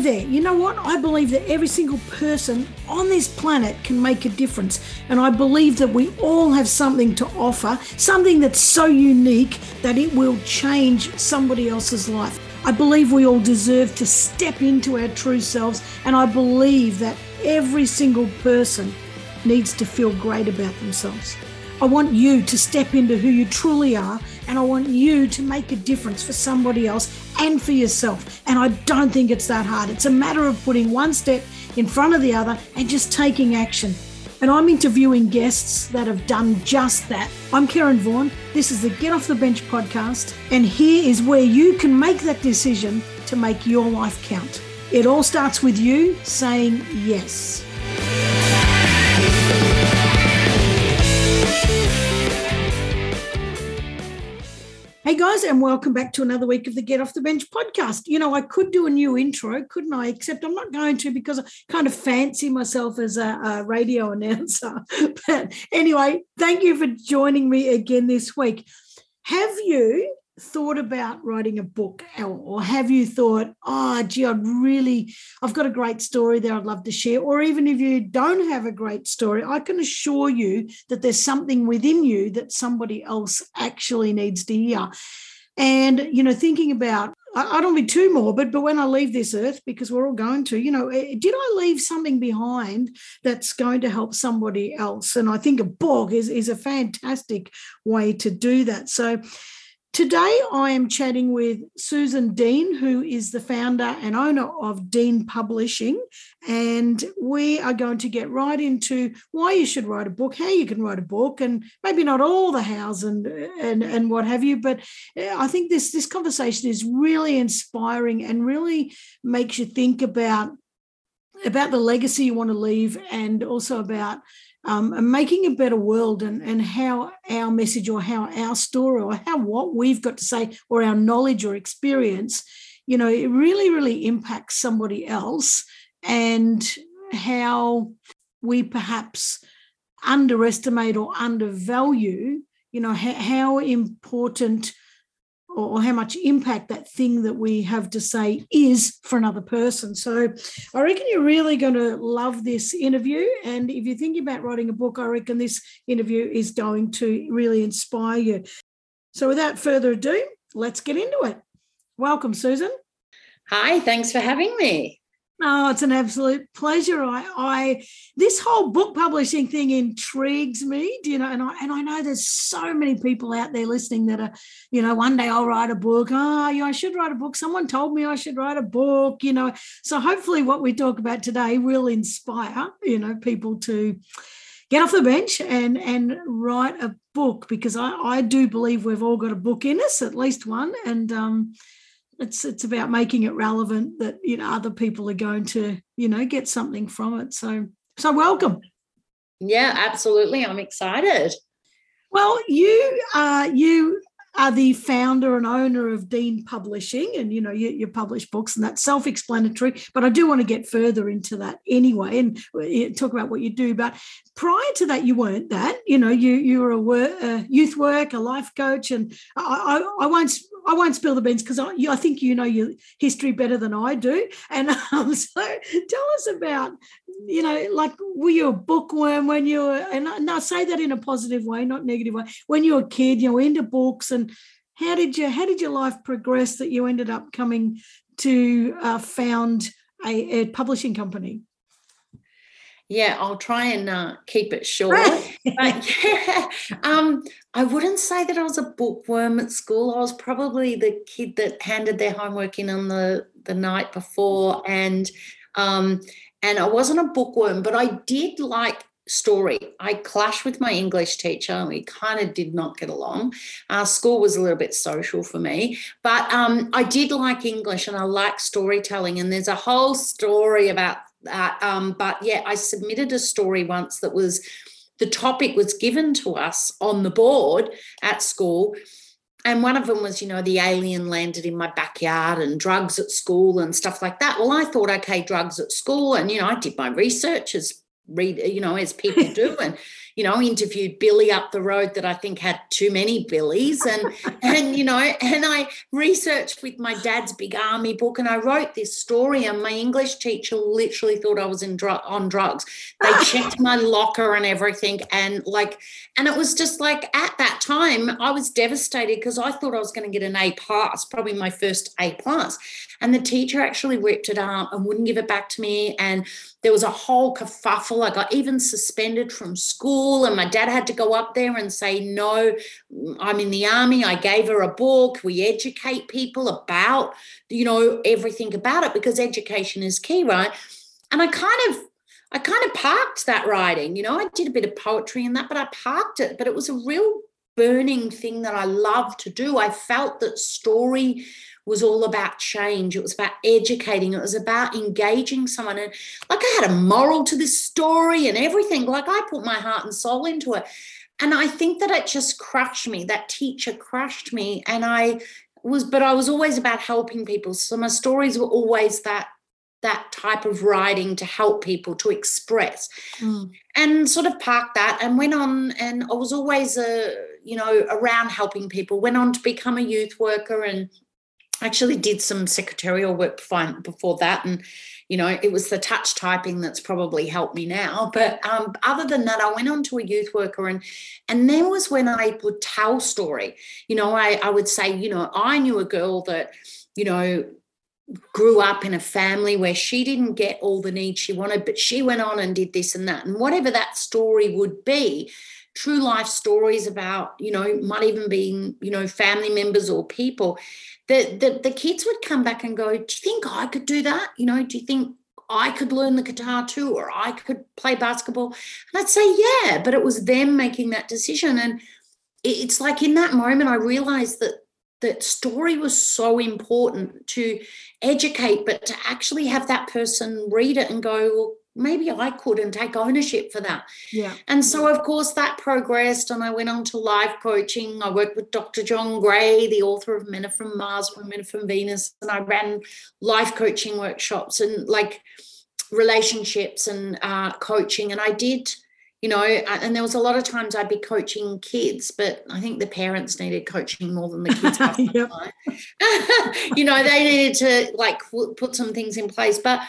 stay there. You know what? I believe that every single person on this planet can make a difference. And I believe that we all have something to offer, something that's so unique that it will change somebody else's life. I believe we all deserve to step into our true selves. And I believe that every single person needs to feel great about themselves. I want you to step into who you truly are, and I want you to make a difference for somebody else and for yourself. And I don't think it's that hard. It's a matter of putting one step in front of the other and just taking action. And I'm interviewing guests that have done just that. I'm Karen Vaughan. This is the Get Off the Bench podcast. And here is where you can make that decision to make your life count. It all starts with you saying yes. Hey guys, and welcome back to another week of the Get Off the Bench podcast. You know, I could do a new intro, couldn't I? Except I'm not going to because I kind of fancy myself as a, a radio announcer. But anyway, thank you for joining me again this week. Have you thought about writing a book or have you thought oh gee i'd really i've got a great story there i'd love to share or even if you don't have a great story i can assure you that there's something within you that somebody else actually needs to hear and you know thinking about I don't be too morbid, but when I leave this earth, because we're all going to, you know, eh, did I leave something behind that's going to help somebody else? And I think a book is, is a fantastic way to do that. So Today, I am chatting with Susan Dean, who is the founder and owner of Dean Publishing. And we are going to get right into why you should write a book, how you can write a book, and maybe not all the hows and, and, and what have you. But uh, I think this, this conversation is really inspiring and really makes you think about, about the legacy you want to leave and also about um, and making a better world and, and how our message or how our story or how what we've got to say or our knowledge or experience, you know, it really, really impacts somebody else and how we perhaps underestimate or undervalue, you know, how important or, how much impact that thing that we have to say is for another person. So I reckon you're really going to love this interview. And if you're thinking about writing a book, I reckon this interview is going to really inspire you. So without further ado, let's get into it. Welcome, Susan. Hi, thanks for having me. Oh, it's an absolute pleasure. I, I, this whole book publishing thing intrigues me. Do you know? And I, and I know there's so many people out there listening that are, you know, one day I'll write a book. Oh, yeah, I should write a book. Someone told me I should write a book. You know, so hopefully what we talk about today will inspire, you know, people to get off the bench and and write a book because I, I do believe we've all got a book in us, at least one, and um, it's it's about making it relevant that you know other people are going to you know get something from it so so welcome yeah absolutely i'm excited well you uh you are the founder and owner of Dean Publishing, and you know you, you publish books, and that's self-explanatory. But I do want to get further into that anyway, and uh, talk about what you do. But prior to that, you weren't that. You know, you you were a, work, a youth work, a life coach, and I, I, I won't I won't spill the beans because I, I, think you know your history better than I do. And um, so tell us about, you know, like were you a bookworm when you were, and I, and I say that in a positive way, not negative way, when you were a kid, you know, into books and how did you, how did your life progress that you ended up coming to uh, found a, a publishing company? Yeah, I'll try and uh, keep it short. but yeah, um, I wouldn't say that I was a bookworm at school. I was probably the kid that handed their homework in on the the night before, and um, and I wasn't a bookworm, but I did like story. I clashed with my English teacher and we kind of did not get along. Uh, school was a little bit social for me, but um, I did like English and I like storytelling. And there's a whole story about that. Um, but yeah, I submitted a story once that was the topic was given to us on the board at school. And one of them was, you know, the alien landed in my backyard and drugs at school and stuff like that. Well, I thought, okay, drugs at school. And, you know, I did my research as read, you know, as people do. And, you know, interviewed Billy up the road that I think had too many Billies. And, and, you know, and I researched with my dad's big army book and I wrote this story. And my English teacher literally thought I was in dr- on drugs. They checked my locker and everything. And like, and it was just like at that time, I was devastated because I thought I was going to get an A plus, probably my first A plus. And the teacher actually ripped it out and wouldn't give it back to me. And there was a whole kerfuffle. I got even suspended from school, and my dad had to go up there and say, No, I'm in the army. I gave her a book. We educate people about, you know, everything about it because education is key, right? And I kind of I kind of parked that writing. You know, I did a bit of poetry in that, but I parked it. But it was a real burning thing that I love to do. I felt that story was all about change. It was about educating. It was about engaging someone. And like I had a moral to this story and everything. Like I put my heart and soul into it. And I think that it just crushed me. That teacher crushed me. And I was, but I was always about helping people. So my stories were always that that type of writing to help people to express mm. and sort of parked that and went on and i was always a you know around helping people went on to become a youth worker and actually did some secretarial work before that and you know it was the touch typing that's probably helped me now. But um, other than that i went on to a youth worker and and then was when i would tell story. You know I, I would say you know i knew a girl that you know grew up in a family where she didn't get all the needs she wanted but she went on and did this and that. And whatever that story would be true life stories about you know might even being you know family members or people the, the the kids would come back and go do you think i could do that? You know do you think i could learn the guitar too or i could play basketball? And i'd say yeah but it was them making that decision. And it's like in that moment i realized that that story was so important to educate but to actually have that person read it and go well maybe I could and take ownership for that. Yeah. And so, of course, that progressed, and I went on to life coaching. I worked with Dr. John Gray, the author of Men Are from Mars, Women Are from Venus, and I ran life coaching workshops and like relationships and uh, coaching. And I did, you know, and there was a lot of times I'd be coaching kids, but I think the parents needed coaching more than the kids. you know, they needed to like put some things in place, but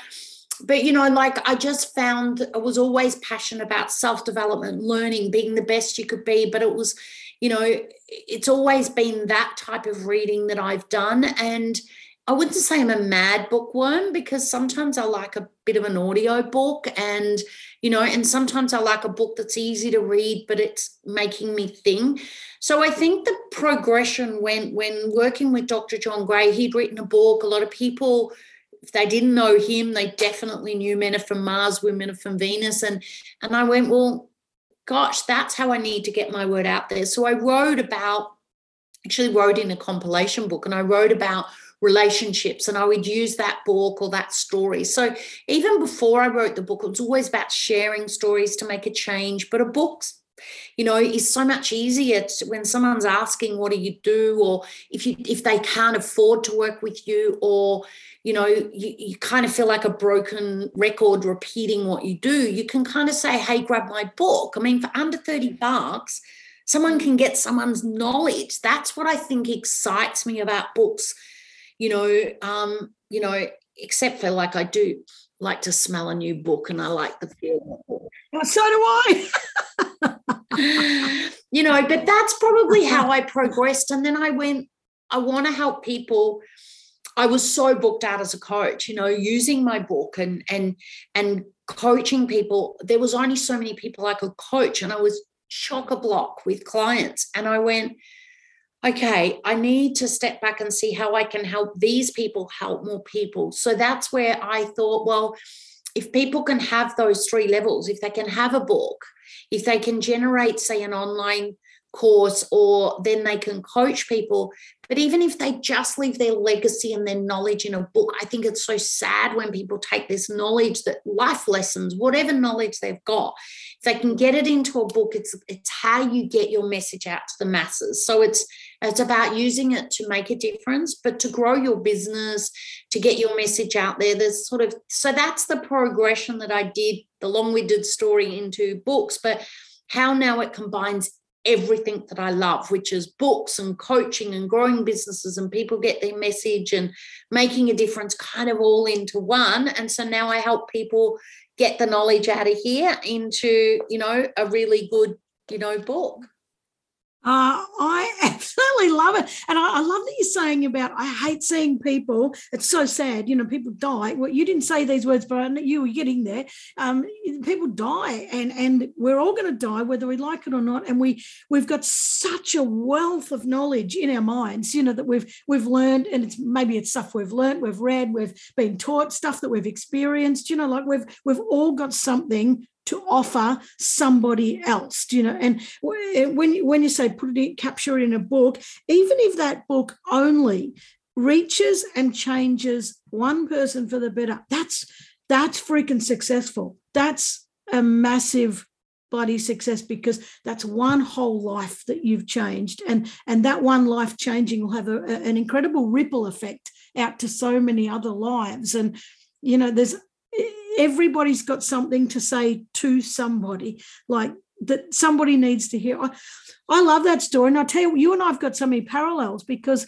but you know like i just found i was always passionate about self-development learning being the best you could be but it was you know it's always been that type of reading that i've done and i wouldn't say i'm a mad bookworm because sometimes i like a bit of an audio book and you know and sometimes i like a book that's easy to read but it's making me think. So i think the progression when when working with dr john gray he'd written a book a lot of people if they didn't know him, they definitely knew men are from Mars, women are from Venus. And and I went, well, gosh, that's how I need to get my word out there. So I wrote about, actually wrote in a compilation book, and I wrote about relationships and I would use that book or that story. So even before I wrote the book, it was always about sharing stories to make a change. But a book's you know is so much easier to, when someone's asking what do you do or if you if they can't afford to work with you or you know you, you kind of feel like a broken record repeating what you do. You can kind of say hey grab my book. I mean for under 30 bucks someone can get someone's knowledge. That's what i think excites me about books you know um you know except for like i do like to smell a new book and i like the feel well, so do i. You know but that's probably how i progressed. And then i went i want to help people I was so booked out as a coach, you know, using my book and and and coaching people. There was only so many people I could coach, and I was chock a block with clients. And I went, okay, I need to step back and see how I can help these people help more people. So that's where I thought, well, if people can have those three levels, if they can have a book, if they can generate, say, an online course, or then they can coach people. But even if they just leave their legacy and their knowledge in a book, I think it's so sad when people take this knowledge that life lessons, whatever knowledge they've got, if they can get it into a book, it's it's how you get your message out to the masses. So it's it's about using it to make a difference, but to grow your business, to get your message out there. There's sort of so that's the progression that I did, the long-winded story into books. But how now it combines everything that I love, which is books and coaching and growing businesses and people get their message and making a difference kind of all into one. And so now I help people get the knowledge out of here into, you know, a really good, you know, book. Uh, I absolutely love it. And I, I, love that you're saying about, I hate seeing people, it's so sad, you know, people die. Well, you didn't say these words, but you were getting there. Um, people die and, and we're all going to die, whether we like it or not. And we, we've got such a wealth of knowledge in our minds, you know, that we've, we've learned and it's maybe it's stuff we've learned, we've read, we've been taught stuff that we've experienced, you know, like we've, we've all got something to offer somebody else do you know? And eh, when when you say put it in, capture it in a book even if that book only reaches and changes one person for the better that's that's freaking successful. That's a massive bloody success because that's one whole life that you've changed and and that one life changing will have a, a, an incredible ripple effect out to so many other lives. And you know there's everybody's got something to say to somebody like that somebody needs to hear I, I love that story and i tell you you and i've got so many parallels because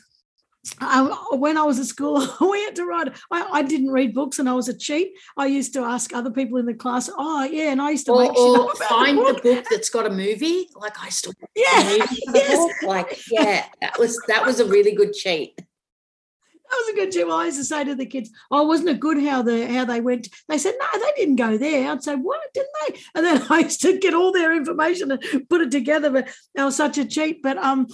I, when I was at school, we had to write. I, I, didn't read books, and I was a cheat. I used to ask other people in the class, "Oh, yeah," and I used to or, make or find the book. the book. that's got a movie. Like I still, yeah, yes. like yeah, that was that was a really good cheat was a good job. I used to say to the kids, "Oh, wasn't it good how the how they went?" They said, "No, they didn't go there." I'd say, "What didn't they?" And then I used to get all their information and put it together. But I was such a cheat. But um,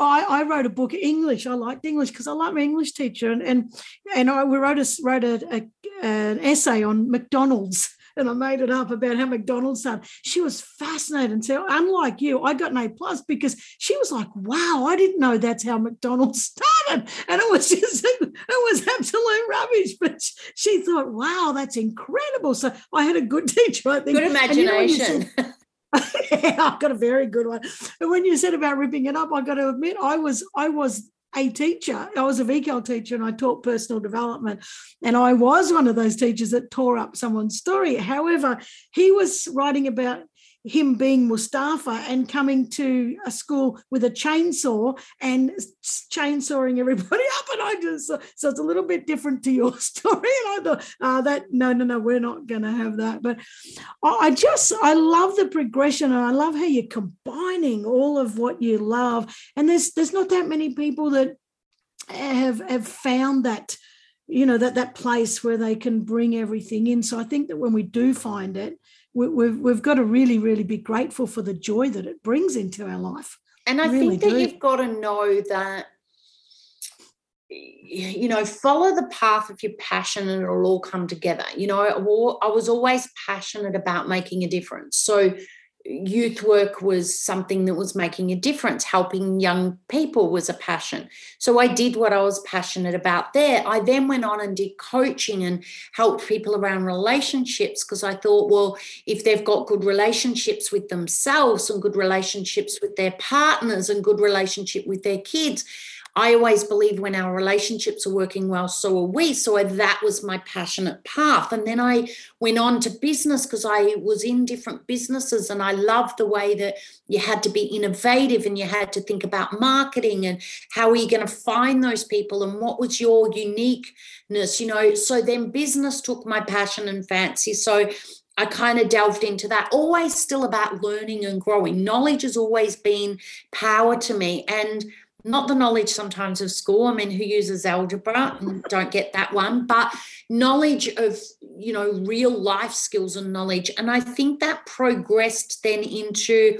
I, I wrote a book English. I liked English because I liked my English teacher, and and and I we wrote a wrote a, a an essay on McDonald's and I made it up about how McDonald's started. She was fascinated. And so, unlike you, I got an A plus because she was like, wow, I didn't know that's how McDonald's And it was just, it was absolute rubbish. But she thought, wow, that's incredible. So I had a good teacher, I think. Good imagination. yeah, I've got a very good one. And when you said about ripping it up, I've got to admit, I was I was a teacher. I was a VCAL teacher and I taught personal development. And I was one of those teachers that tore up someone's story. However, he was writing about him being Mustafa and coming to a school with a chainsaw and chainsawing everybody up. And I just, so, it's a little bit different to your story. And I thought, uh, that, no, no, no, we're not going to have that. But I just, I love the progression and I love how you're combining all of what you love. And there's, there's not that many people that have, have found that you know that that place where they can bring everything in so i think that when we do find it we, we've, we've got to really, really be grateful for the joy that it brings into our life. And I really think that do. you've got to know that, you know, follow the path of your passion and it'll all come together. You know, I was always passionate about making a difference. So youth work was something that was making a difference. Helping young people was a passion. So I did what I was passionate about there. I then went on and did coaching and helped people around relationships because I thought, well, if they've got good relationships with themselves and good relationships with their partners and good relationship with their kids, I always believe when our relationships are working well, so are we. So that was my passionate path. And then I went on to business because I was in different businesses and I loved the way that you had to be innovative and you had to think about marketing and how are you going to find those people and what was your uniqueness, you know. So then business took my passion and fancy. So I kind of delved into that, always still about learning and growing. Knowledge has always been power to me. And not the knowledge sometimes of school. I mean, who uses algebra and don't get that one, but knowledge of, you know, real life skills and knowledge. And I think that progressed then into,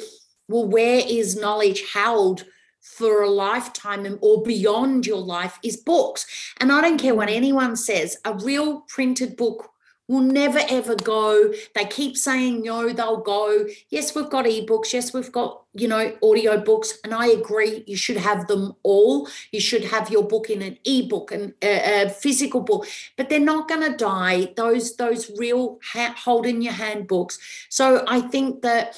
well, where is knowledge held? for a lifetime or beyond your life is books. And I don't care what anyone says, a real printed book will never ever go. They keep saying no, they'll go. Yes, we've got ebooks. Yes, we've got, you know, audio books. And I agree, you should have them all. You should have your book in an ebook and a, physical book, but they're not going to die. Those, those real ha- hold in your hand books. So I think that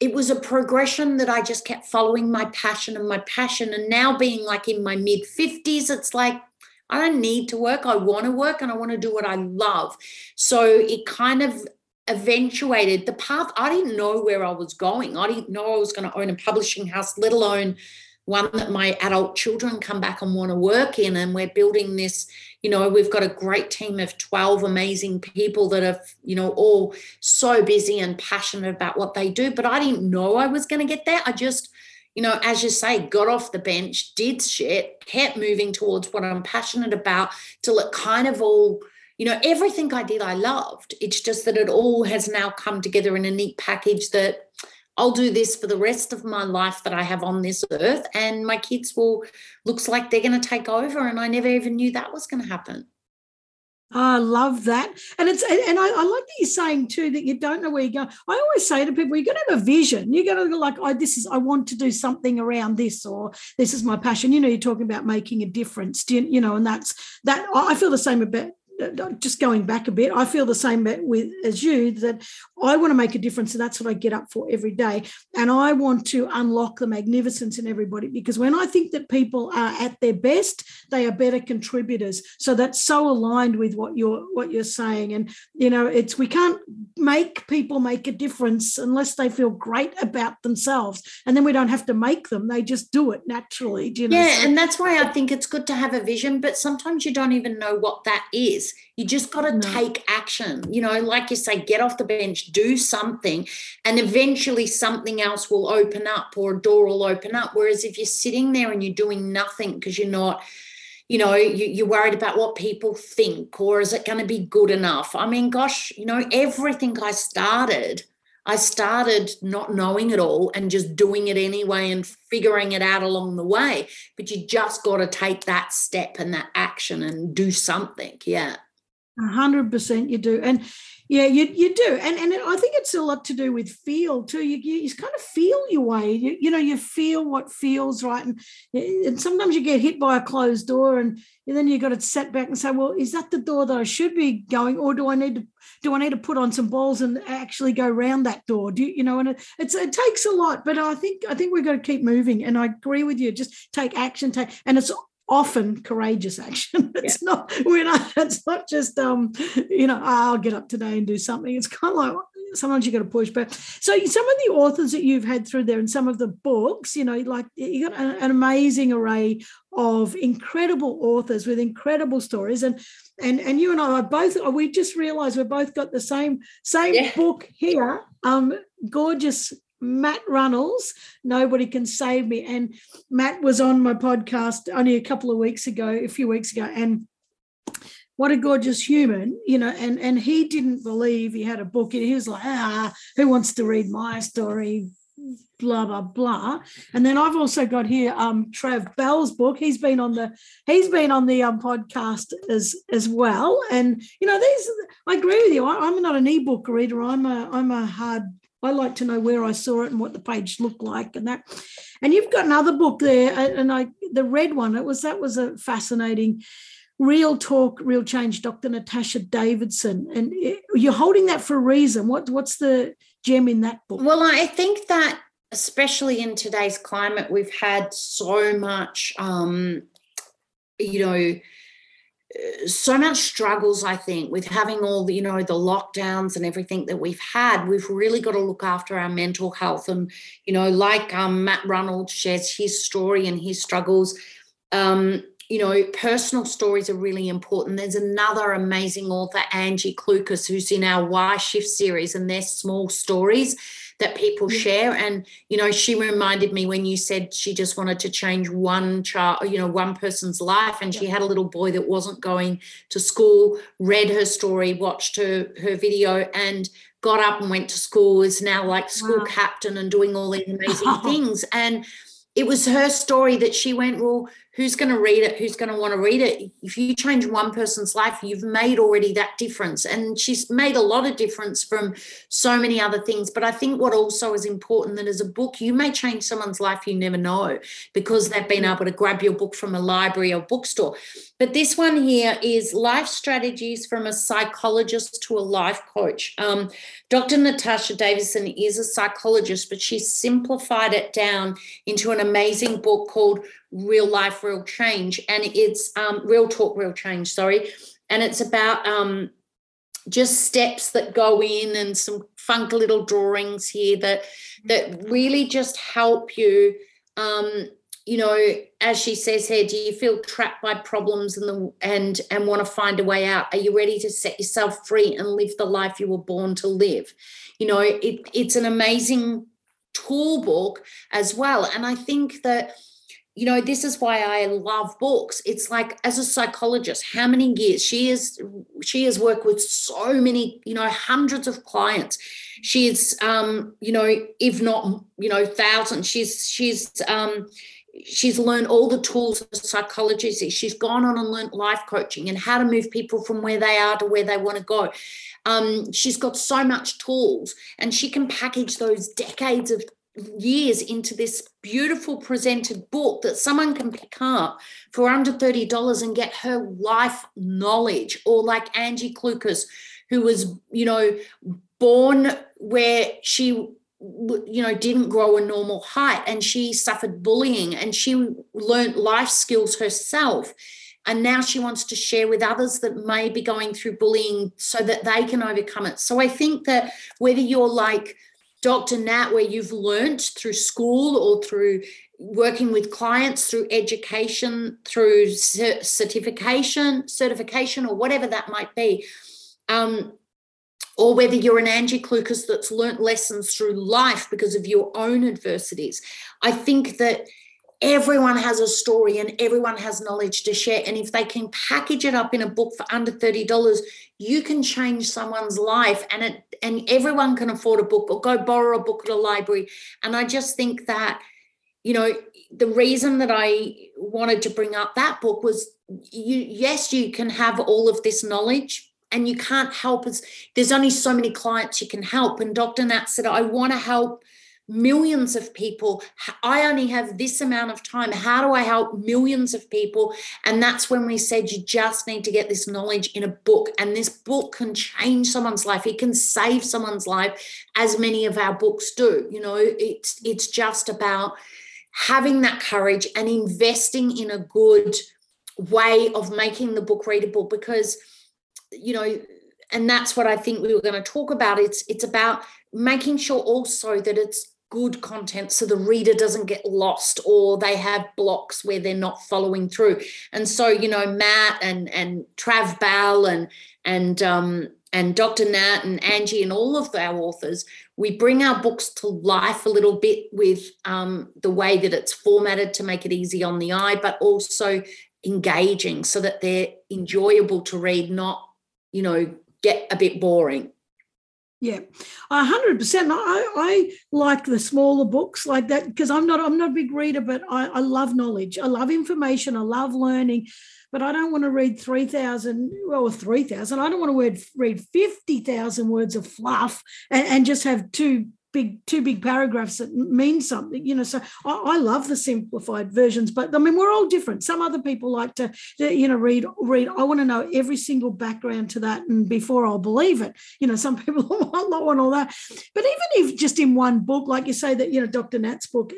it was a progression that I just kept following my passion and my passion. And now being like in my mid 50s, it's like, I don't need to work. I want to work and I want to do what I love. So it kind of eventuated the path. I didn't know where I was going. I didn't know I was going to own a publishing house, let alone one that my adult children come back and want to work in. And we're building this, you know, we've got a great team of 12 amazing people that are, you know, all so busy and passionate about what they do. But I didn't know I was going to get there. I just, you know, as you say, got off the bench, did shit, kept moving towards what I'm passionate about till it kind of all, you know, everything I did, I loved. It's just that it all has now come together in a neat package that I'll do this for the rest of my life that I have on this earth, and my kids will looks like they're going to take over. And I never even knew that was going to happen. I love that. And it's and I, I, like that you're saying too that you don't know where you're going. I always say to people, you're gonna have a vision. You're gonna like, oh, this is I want to do something around this, or this is my passion. You know, you're talking about making a difference. You, you know, and that's that I feel the same about Uh, just going back a bit, I feel the same with as you that I want to make a difference, and that's what I get up for every day. And I want to unlock the magnificence in everybody because when I think that people are at their best, they are better contributors. So that's so aligned with what you're what you're saying. And you know, it's we can't make people make a difference unless they feel great about themselves, and then we don't have to make them; they just do it naturally. Do you know? Yeah, and that's why I think it's good to have a vision, but sometimes you don't even know what that is you just got to take action. You know, like you say, get off the bench, do something, and eventually something else will open up or a door will open up. Whereas if you're sitting there and you're doing nothing because you're not, you know, you, you're worried about what people think or is it going to be good enough? I mean, gosh, you know, everything I started. I started not knowing it all and just doing it anyway and figuring it out along the way. But you just got to take that step and that action and do something. Yeah hundred percent, you do, and yeah, you you do, and and I think it's a lot to do with feel too. You you, you kind of feel your way. You, you know, you feel what feels right, and and sometimes you get hit by a closed door, and, and then you've got to set back and say, well, is that the door that I should be going, or do I need to do I need to put on some balls and actually go around that door? Do you, you know? And it, it's it takes a lot, but I think I think we've got to keep moving, and I agree with you. Just take action, take, and it's often courageous action. It's yeah. not we're not it's not just um, you know, I'll get up today and do something. It's kind of like sometimes you got to push. But so some of the authors that you've had through there and some of the books, you know, like you got an, an amazing array of incredible authors with incredible stories. And and and you and I are both we just realized we've both got the same same yeah. book here. Um, gorgeous Matt Runnalls, Nobody Can Save Me. And Matt was on my podcast only a couple of weeks ago, a few weeks ago, and what a gorgeous human, you know, and and he didn't believe he had a book. And he was like, ah, who wants to read my story? Blah blah blah. And then I've also got here um Trav Bell's book. He's been on the he's been on the um podcast as as well. And you know, these I agree with you. I, I'm not an ebook reader. I'm a I'm a hard I like to know where I saw it and what the page looked like and that. And you've got another book there, and I the red one. It was that was a fascinating. Real talk, real change, Dr. Natasha Davidson, and you're holding that for a reason. What what's the gem in that book? Well, I think that especially in today's climate, we've had so much, um, you know, so much struggles i think with having all the you know the lockdowns and everything that we've had we've really got to look after our mental health. And you know like um, matt runnalls shares his story and his struggles um, you know personal stories are really important. There's another amazing author angie clucas who's in our why shift series and their small stories that people mm. share. And, you know, she reminded me when you said she just wanted to change one child, you know, one person's life. And she had a little boy that wasn't going to school, read her story, watched her, her video, and got up and went to school, is now like school wow. captain and doing all these amazing things. And it was her story that she went, Well, who's going to read it who's going to want to read it? If you change one person's life you've made already that difference. And she's made a lot of difference from so many other things. But i think what also is important that as a book you may change someone's life you never know because they've been mm. able to grab your book from a library or bookstore but this one here is life strategies from a psychologist to a life coach um, dr natasha Davison is a psychologist but she simplified it down into an amazing book called real life, real change. And it's um, real talk, real change, sorry. And it's about um, just steps that go in and some funk little drawings here that that really just help you um, you know as she says here do you feel trapped by problems and the and and want to find a way out? Are you ready to set yourself free and live the life you were born to live? You know it, it's an amazing tool book as well and i think that you know this is why i love books. It's like as a psychologist how many years she is she has worked with so many you know hundreds of clients. She's um you know if not you know thousands. She's she's um she's learned all the tools of psychology. She's gone on and learned life coaching and how to move people from where they are to where they want to go. Um, she's got so much tools and she can package those decades of years into this beautiful presented book that someone can pick up for under $30 and get her life knowledge. Or like angie clucas who was you know born where she you know didn't grow a normal height and she suffered bullying and she learned life skills herself and now she wants to share with others that may be going through bullying so that they can overcome it so i think that whether you're like Dr. Nat, where you've learned through school or through working with clients, through education, through certification, certification, or whatever that might be, um, or whether you're an Angie Clucas that's learnt lessons through life because of your own adversities. I think that everyone has a story and everyone has knowledge to share. And if they can package it up in a book for under $30, you can change someone's life and it and everyone can afford a book or go borrow a book at a library. And I just think that, you know, the reason that I wanted to bring up that book was you yes, you can have all of this knowledge and you can't help us. There's only so many clients you can help. And Dr. Nat said, I want to help millions of people. I only have this amount of time. How do I help millions of people? And that's when we said you just need to get this knowledge in a book. And this book can change someone's life. It can save someone's life, as many of our books do. You know, it's it's just about having that courage and investing in a good way of making the book readable because you know and that's what i think we were going to talk about. It's it's about making sure also that it's good content so the reader doesn't get lost or they have blocks where they're not following through. And so you know matt and and trav bell and and um and dr nat and angie and all of our authors we bring our books to life a little bit with um, the way that it's formatted to make it easy on the eye but also engaging so that they're enjoyable to read not you know get a bit boring yeah, hundred percent. I I like the smaller books like that because I'm not I'm not a big reader, but I, I love knowledge. I love information. I love learning, but I don't want to read three thousand well three thousand. I don't want to read read fifty thousand words of fluff and, and just have two big two big paragraphs that mean something you know so I, I, love the simplified versions but i mean we're all different. Some other people like to, you know read read i want to know every single background to that and before i'll believe it. You know some people not want all that. But even if just in one book like you say that you know dr nat's book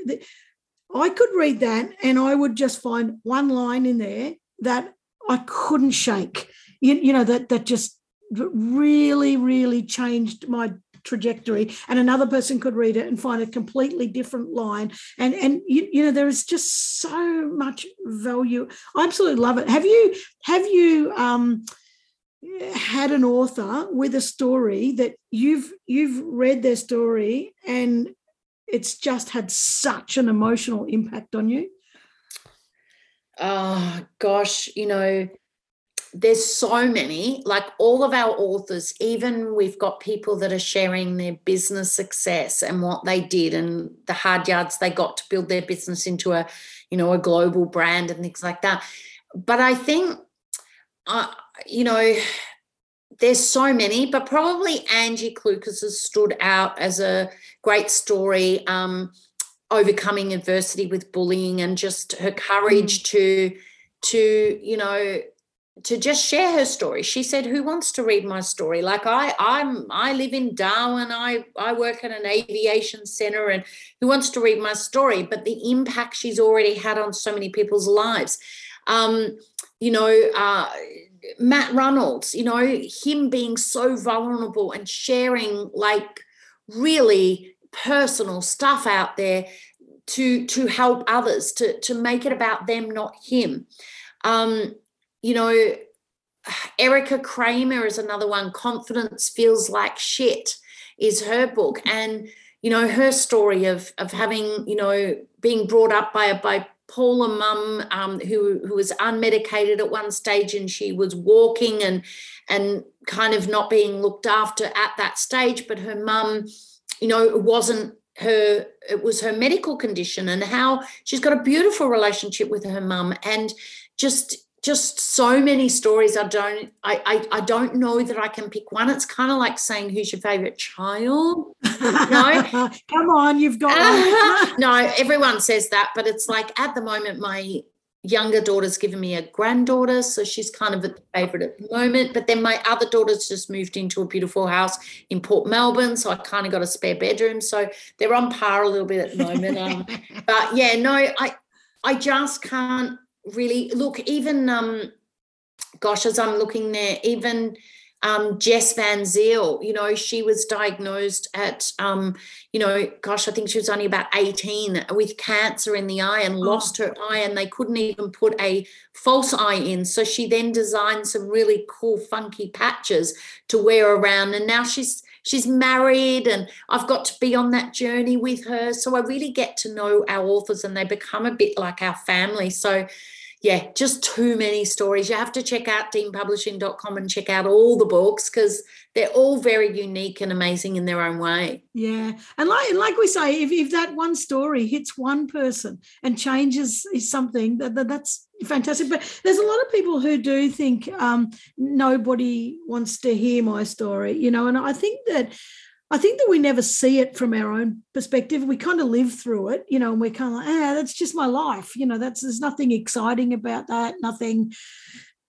i could read that and i would just find one line in there that i couldn't shake. You, you know that that just really really changed my trajectory and another person could read it and find a completely different line. And and you, you know there is just so much value. I absolutely love it. Have you have you um had an author with a story that you've you've read their story and it's just had such an emotional impact on you? Oh gosh you know there's so many, like all of our authors, even we've got people that are sharing their business success and what they did and the hard yards they got to build their business into a, you know, a global brand and things like that. But I think, uh, you know, there's so many, but probably Angie Clucas has stood out as a great story, um, overcoming adversity with bullying and just her courage mm. to, to, you know, to just share her story. She said, "Who wants to read my story? Like I, I'm, I live in Darwin. I, I work at an aviation center, and who wants to read my story?" But the impact she's already had on so many people's lives. Um, you know, uh, Matt Runnalls, you know, him being so vulnerable and sharing like really personal stuff out there to to help others to to make it about them not him um you know erica kramer is another one. Confidence feels like shit is her book. And you know her story of of having you know being brought up by a bipolar mum um, who who was unmedicated at one stage and she was walking and and kind of not being looked after at that stage. But her mum you know it wasn't her it was her medical condition and how she's got a beautiful relationship with her mum. And just just so many stories i don't I, I i don't know that i can pick one it's kind of like saying who's your favorite child no come on you've got no everyone says that but it's like at the moment my younger daughter's given me a granddaughter, so she's kind of a favorite at the moment. But then my other daughter's just moved into a beautiful house in Port Melbourne, so I kind of got a spare bedroom. So they're on par a little bit at the moment. Um, but yeah, no, I I just can't really look. Even um, gosh, as I'm looking there, even um, Jess Van Zyl, you know, she was diagnosed at, um, you know, gosh, I think she was only about 18 with cancer in the eye and oh. lost her eye, and they couldn't even put a false eye in. So she then designed some really cool, funky patches to wear around, and now she's she's married and I've got to be on that journey with her. So I really get to know our authors and they become a bit like our family. So yeah, just too many stories. You have to check out deanpublishing.com and check out all the books because they're all very unique and amazing in their own way. Yeah. And like like we say, if, if that one story hits one person and changes something, that, that that's fantastic. But there's a lot of people who do think um, nobody wants to hear my story, you know, and I think that I think that we never see it from our own perspective. We kind of live through it, you know, and we're kind of like, ah, that's just my life. You know, that's there's nothing exciting about that, nothing.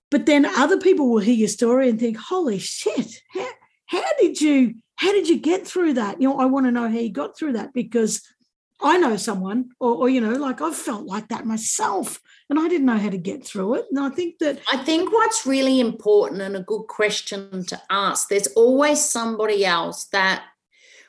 But then other people will hear your story and think, holy shit, how, how did you how did you get through that? You know, I want to know how you got through that because I know someone, or, or, you know, like I've felt like that myself, and I didn't know how to get through it. And I think that I think what's really important and a good question to ask. There's always somebody else that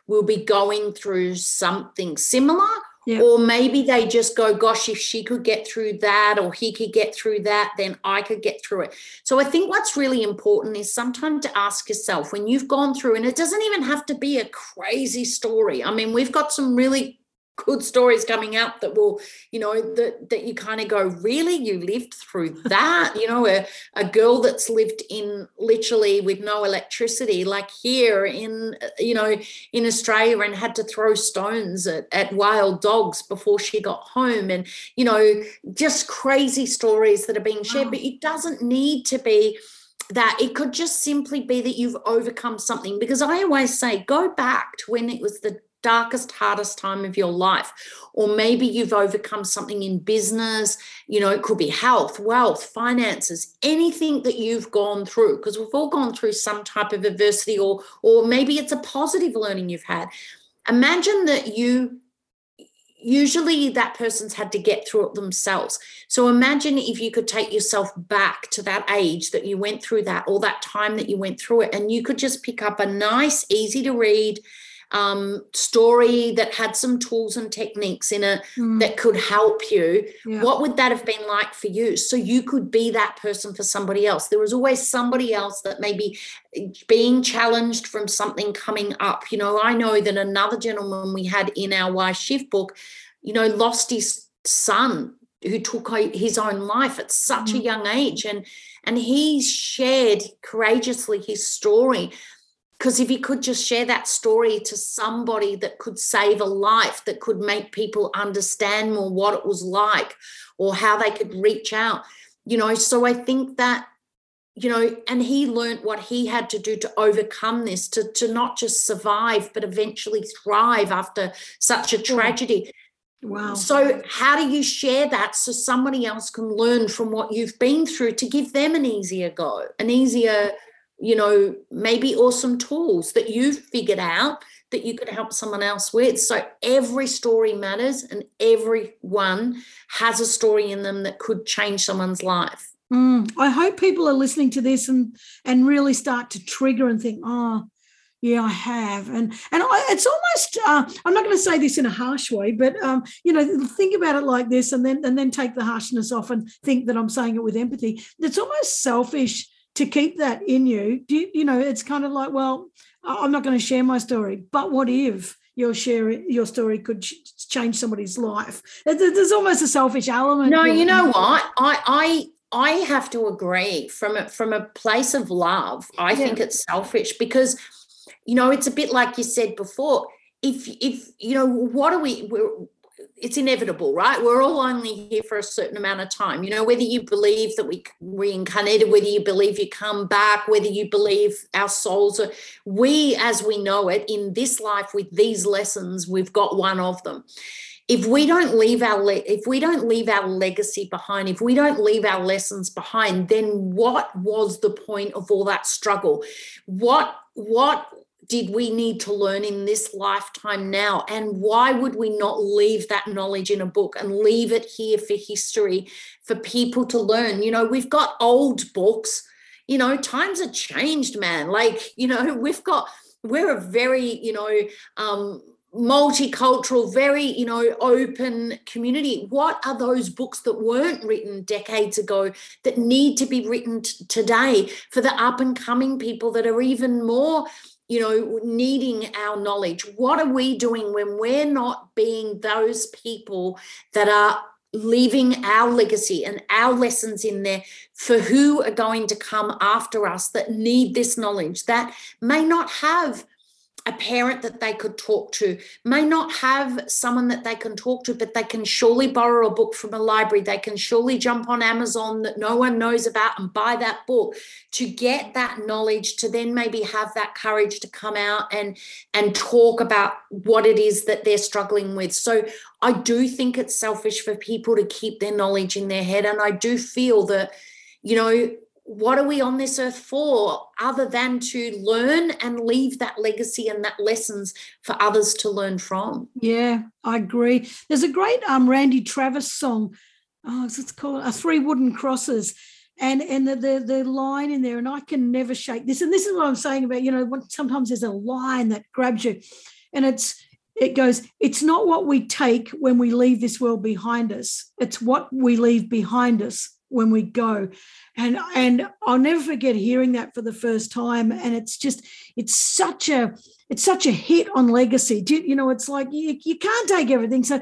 will be going through something similar. Or maybe they just go, gosh, if she could get through that or he could get through that, then I could get through it. So I think what's really important is sometimes to ask yourself when you've gone through, and it doesn't even have to be a crazy story. I mean, we've got some really good stories coming out that will you know that that you kind of go really? You lived through that? You know a, a girl that's lived in literally with no electricity like here in you know in australia and had to throw stones at, at wild dogs before she got home and you know just crazy stories that are being shared. Wow. but it doesn't need to be that. It could just simply be that you've overcome something. Because i always say go back to when it was the darkest, hardest time of your life. Or maybe you've overcome something in business, you know, it could be health, wealth, finances, anything that you've gone through, because we've all gone through some type of adversity, or, or maybe it's a positive learning you've had. Imagine that you usually that person's had to get through it themselves. So imagine if you could take yourself back to that age that you went through that, or that time that you went through it, and you could just pick up a nice, easy to read, um, story that had some tools and techniques in it mm. that could help you, yeah. what would that have been like for you? So you could be that person for somebody else. There was always somebody else that maybe being challenged from something coming up. You know, I know that another gentleman we had in our Why Shift book, you know, lost his son who took his own life at such mm. a young age and and he shared courageously his story because if you could just share that story to somebody that could save a life that could make people understand more what it was like or how they could reach out you know? So i think that you know and he learned what he had to do to overcome this to to not just survive but eventually thrive after such a tragedy. Wow. So how do you share that so somebody else can learn from what you've been through to give them an easier go an easier you know, maybe awesome tools that you've figured out that you could help someone else with. So every story matters and everyone has a story in them that could change someone's life. Mm, I hope people are listening to this and and really start to trigger and think, oh, yeah, I have, and and I, it's almost. Uh, I'm not going to say this in a harsh way, but um, you know, think about it like this, and then and then take the harshness off and think that I'm saying it with empathy. It's almost selfish to keep that in you. Do you, you know? It's kind of like, well, I'm not going to share my story, but what if? your share your story could change somebody's life there's almost a selfish element no you know what i i I have to agree from a, from a place of love. I yeah. think it's selfish because you know, it's a bit like you said before. If if you know, what are we? We're, it's inevitable, right? We're all only here for a certain amount of time. You know, whether you believe that we reincarnated, whether you believe you come back, whether you believe our souls are, we, as we know it, in this life with these lessons, we've got one of them. If we don't leave our le- if we don't leave our legacy behind, if we don't leave our lessons behind, then what was the point of all that struggle? What what did we need to learn in this lifetime now? And why would we not leave that knowledge in a book and leave it here for history for people to learn? You know, we've got old books, you know, times have changed, man. Like, you know, we've got, we're a very, you know, um, multicultural, very, you know, open community. What are those books that weren't written decades ago that need to be written t- today for the up and coming people that are even more you know, needing our knowledge. What are we doing when we're not being those people that are leaving our legacy and our lessons in there for who are going to come after us that need this knowledge that may not have a parent that they could talk to, may not have someone that they can talk to, but they can surely borrow a book from a library. They can surely jump on Amazon that no one knows about and buy that book to get that knowledge, to then maybe have that courage to come out and, and talk about what it is that they're struggling with. So I do think it's selfish for people to keep their knowledge in their head. And I do feel that, you know, what are we on this earth for other than to learn and leave that legacy and that lessons for others to learn from? Yeah i agree. There's a great um randy travis song. Oh it's called? A uh, three wooden crosses. And and the, the the line in there and i can never shake this. And this is what i'm saying about you know sometimes there's a line that grabs you. And it's it goes it's not what we take when we leave this world behind us. It's what we leave behind us when we go and and i'll never forget hearing that for the first time. And it's just it's such a it's such a hit on legacy. You, you know it's like you, you can't take everything. So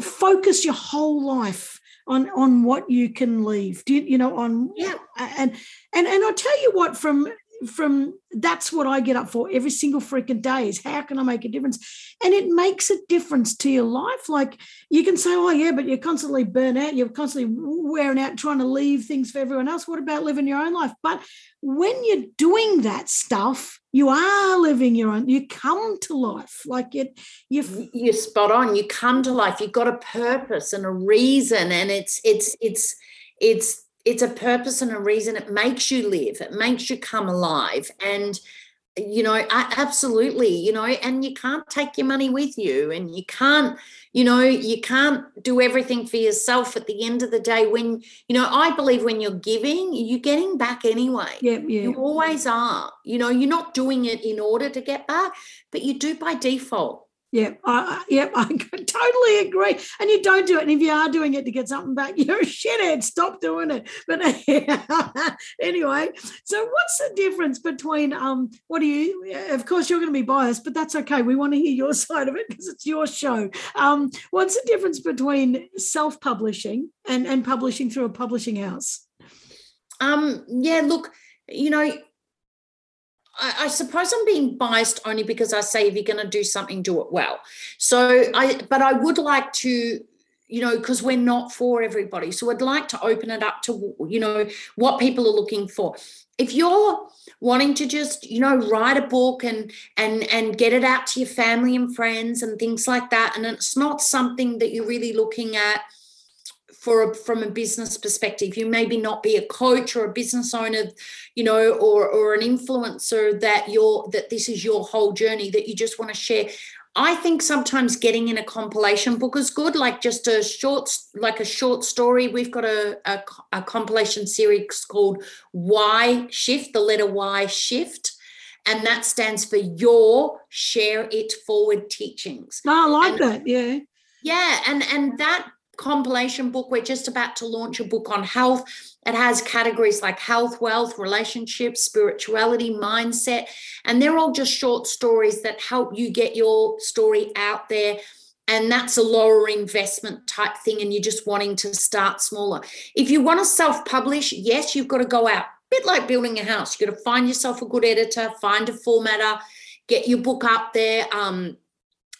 focus your whole life on on what you can leave. Do you, you know on yeah. and and and i'll tell you what from from that's what I get up for every single freaking day is how can I make a difference? And it makes a difference to your life. Like you can say, oh, yeah, but you're constantly burnt out. You're constantly wearing out trying to leave things for everyone else. What about living your own life? But when you're doing that stuff, you are living your own, you come to life. Like it, you you're spot on. You come to life. You've got a purpose and a reason. And it's, it's, it's, it's it's a purpose and a reason. It makes you live. It makes you come alive. And you know absolutely you know and you can't take your money with you. And you can't you know you can't do everything for yourself at the end of the day when you know i believe when you're giving you're getting back anyway. Yeah, yeah. you always are. You know you're not doing it in order to get back but you do by default yeah, I, yeah, I totally agree. And you don't do it. And if you are doing it to get something back, you're a shithead. Stop doing it. But anyway, so what's the difference between um? What do you? Of course, you're going to be biased, but that's okay. We want to hear your side of it because it's your show. Um, what's the difference between self-publishing and and publishing through a publishing house? Um. Yeah. Look. You know I, I, suppose I'm being biased only because I say if you're going to do something, do it well. So I, but I would like to, you know, because we're not for everybody. So I'd like to open it up to, you know, what people are looking for. If you're wanting to just, you know, write a book and and and get it out to your family and friends and things like that, and it's not something that you're really looking at for a, from a business perspective you maybe not be a coach or a business owner you know or or an influencer that you're that this is your whole journey that you just want to share I think sometimes getting in a compilation book is good, like just a short, like a short story. We've got a, a, a compilation series called Y Shift, the letter Y Shift, and that stands for Your Share It Forward Teachings. Oh, I like and, that. Yeah. Yeah, and and that compilation book. We're just about to launch a book on health. It has categories like health, wealth, relationships, spirituality, mindset, and they're all just short stories that help you get your story out there. And that's a lower investment type thing, and you're just wanting to start smaller. If you want to self publish, yes, you've got to go out, bit like building a house. You've got to find yourself a good editor, find a formatter, get your book up there. Um,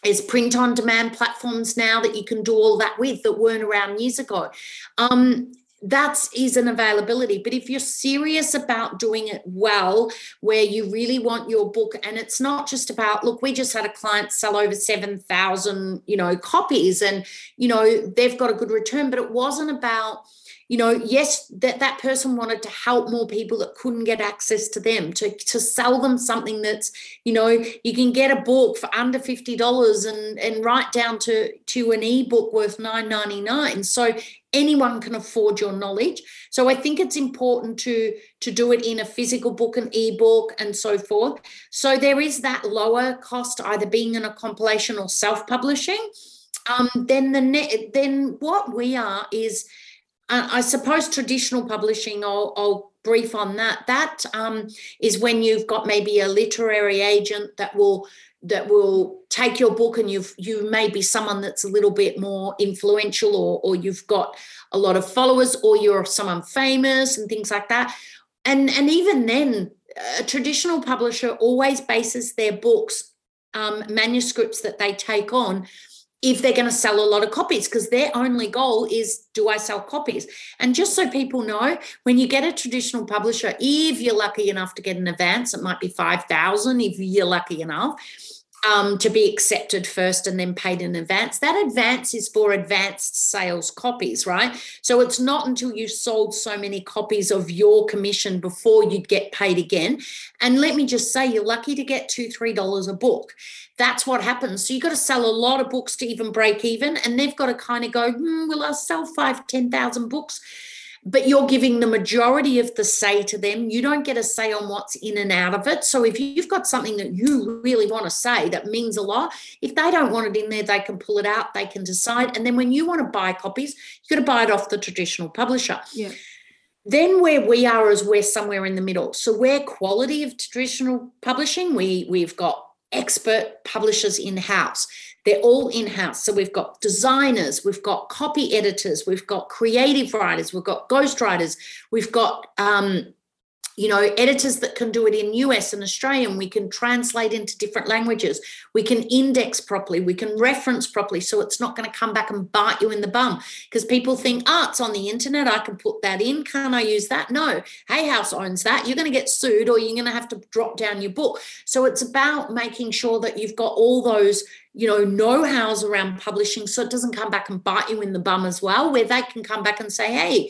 there's print on demand platforms now that you can do all that with that weren't around years ago. Um, that is an availability but if you're serious about doing it well where you really want your book and it's not just about look we just had a client sell over 7000 you know copies and you know they've got a good return but it wasn't about you know yes that that person wanted to help more people that couldn't get access to them to to sell them something that's you know you can get a book for under $50 and and right down to to an ebook worth 9.99 so anyone can afford your knowledge. So i think it's important to to do it in a physical book an ebook and so forth. So there is that lower cost either being in a compilation or self-publishing. Um, then the net then what we are is I suppose traditional publishing, I'll, I'll, brief on that. That um, is when you've got maybe a literary agent that will that will take your book and you've you may be someone that's a little bit more influential or or you've got a lot of followers or you're someone famous and things like that and and even then a traditional publisher always bases their books um, manuscripts that they take on if they're going to sell a lot of copies because their only goal is do I sell copies? And just so people know, when you get a traditional publisher, if you're lucky enough to get an advance, it might be 5,000 if you're lucky enough um, to be accepted first and then paid in advance. That advance is for advanced sales copies, right? So it's not until you sold so many copies of your commission before you'd get paid again. And let me just say, you're lucky to get two, three dollars a book. That's what happens. So you've got to sell a lot of books to even break even. And they've got to kind of go, hmm, will I sell five, 10,000 books? But you're giving the majority of the say to them. You don't get a say on what's in and out of it. So if you've got something that you really want to say that means a lot, if they don't want it in there, they can pull it out, they can decide. And then when you want to buy copies, you've got to buy it off the traditional publisher. Yeah. Then where we are is we're somewhere in the middle. So we're quality of traditional publishing. We we've got expert publishers in house. They're all in house. So we've got designers, we've got copy editors, we've got creative writers, we've got ghostwriters, we've got um, you know editors that can do it in us and australian we can translate into different languages. We can index properly. We can reference properly. So it's not going to come back and bite you in the bum. Because people think oh it's on the internet. I can put that in. Can't i use that? No. Hay house owns that. You're going to get sued or you're going to have to drop down your book. So it's about making sure that you've got all those you know know-hows around publishing so it doesn't come back and bite you in the bum as well where they can come back and say hey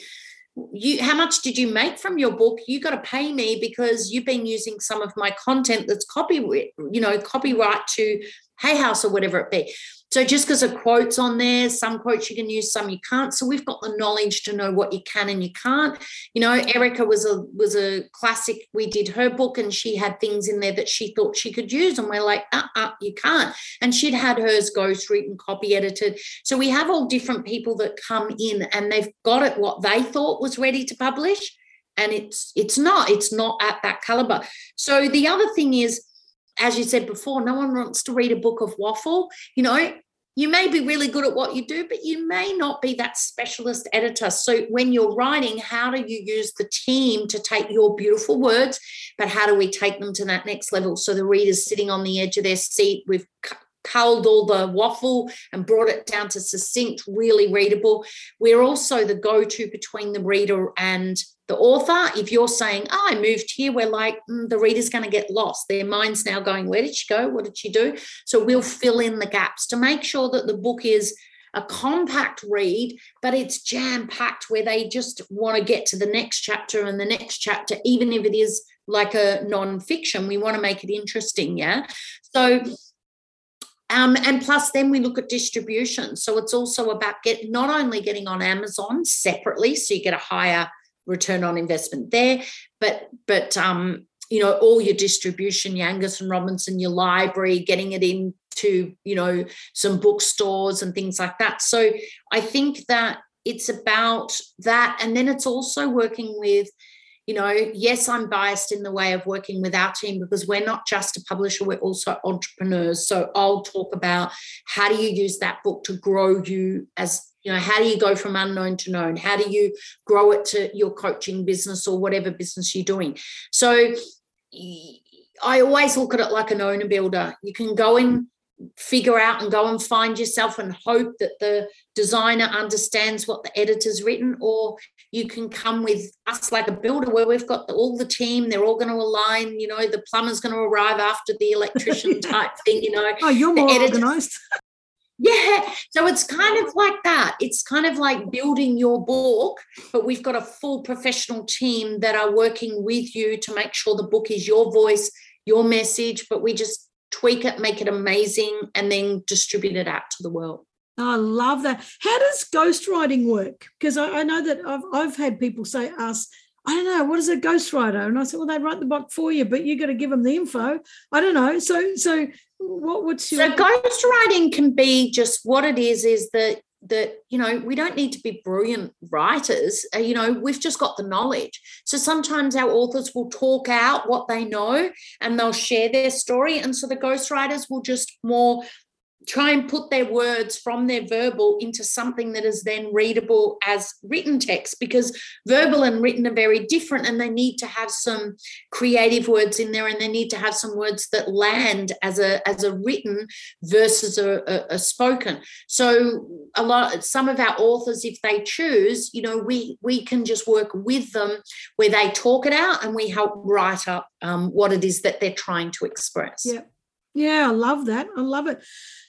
you how much did you make from your book? You got to pay me because you've been using some of my content that's copy you know copyright to hay house or whatever it be so just because of quotes on there, some quotes you can use, some you can't. So we've got the knowledge to know what you can and you can't. You know, Erica was a was a classic. We did her book and she had things in there that she thought she could use, and we're like, uh, uh you can't. And she'd had hers ghostwritten, and copy edited. So we have all different people that come in and they've got it what they thought was ready to publish, and it's it's not. It's not at that caliber. So the other thing is as you said before, no one wants to read a book of waffle. You know, you may be really good at what you do, but you may not be that specialist editor. So when you're writing, how do you use the team to take your beautiful words, but how do we take them to that next level? So the reader's sitting on the edge of their seat. We've culled all the waffle and brought it down to succinct, really readable. We're also the go-to between the reader and the author, if you're saying, oh, I moved here, we're like, mm, the reader's going to get lost. Their mind's now going, where did she go? What did she do? So we'll fill in the gaps to make sure that the book is a compact read, but it's jam packed where they just want to get to the next chapter and the next chapter, even if it is like a non fiction. We want to make it interesting. Yeah. So Um, and plus, then we look at distribution. So it's also about get not only getting on Amazon separately, so you get a higher return on investment there, but but um, you know all your distribution, your Angus and Robertson, your library, getting it into you know some bookstores and things like that. So I think that it's about that, and then it's also working with you know, yes, I'm biased in the way of working with our team because we're not just a publisher, we're also entrepreneurs. So I'll talk about how do you use that book to grow you as, you know, how do you go from unknown to known? How do you grow it to your coaching business or whatever business you're doing? So I always look at it like an owner builder. You can go and figure out and go and find yourself and hope that the designer understands what the editor's written or you can come with us like a builder where we've got the, all the team they're all going to align you know the plumber's going to arrive after the electrician type thing you know oh you're more organized yeah so it's kind of like that it's kind of like building your book but we've got a full professional team that are working with you to make sure the book is your voice your message but we just tweak it, make it amazing, and then distribute it out to the world. Oh, I love that. How does ghostwriting work? Because I, I, know that I've, I've had people say, us, I don't know, what is a ghostwriter? And I said, well, they write the book for you, but you got to give them the info. I don't know. So, so what would your... So ghostwriting can be just what it is, is that that you know we don't need to be brilliant writers uh, you know we've just got the knowledge so sometimes our authors will talk out what they know and they'll share their story and so the ghostwriters will just more try and put their words from their verbal into something that is then readable as written text because verbal and written are very different and they need to have some creative words in there and they need to have some words that land as a as a written versus a, a, a spoken so a lot some of our authors if they choose you know we we can just work with them where they talk it out and we help write up um, what it is that they're trying to express yeah yeah, I love that. I love it.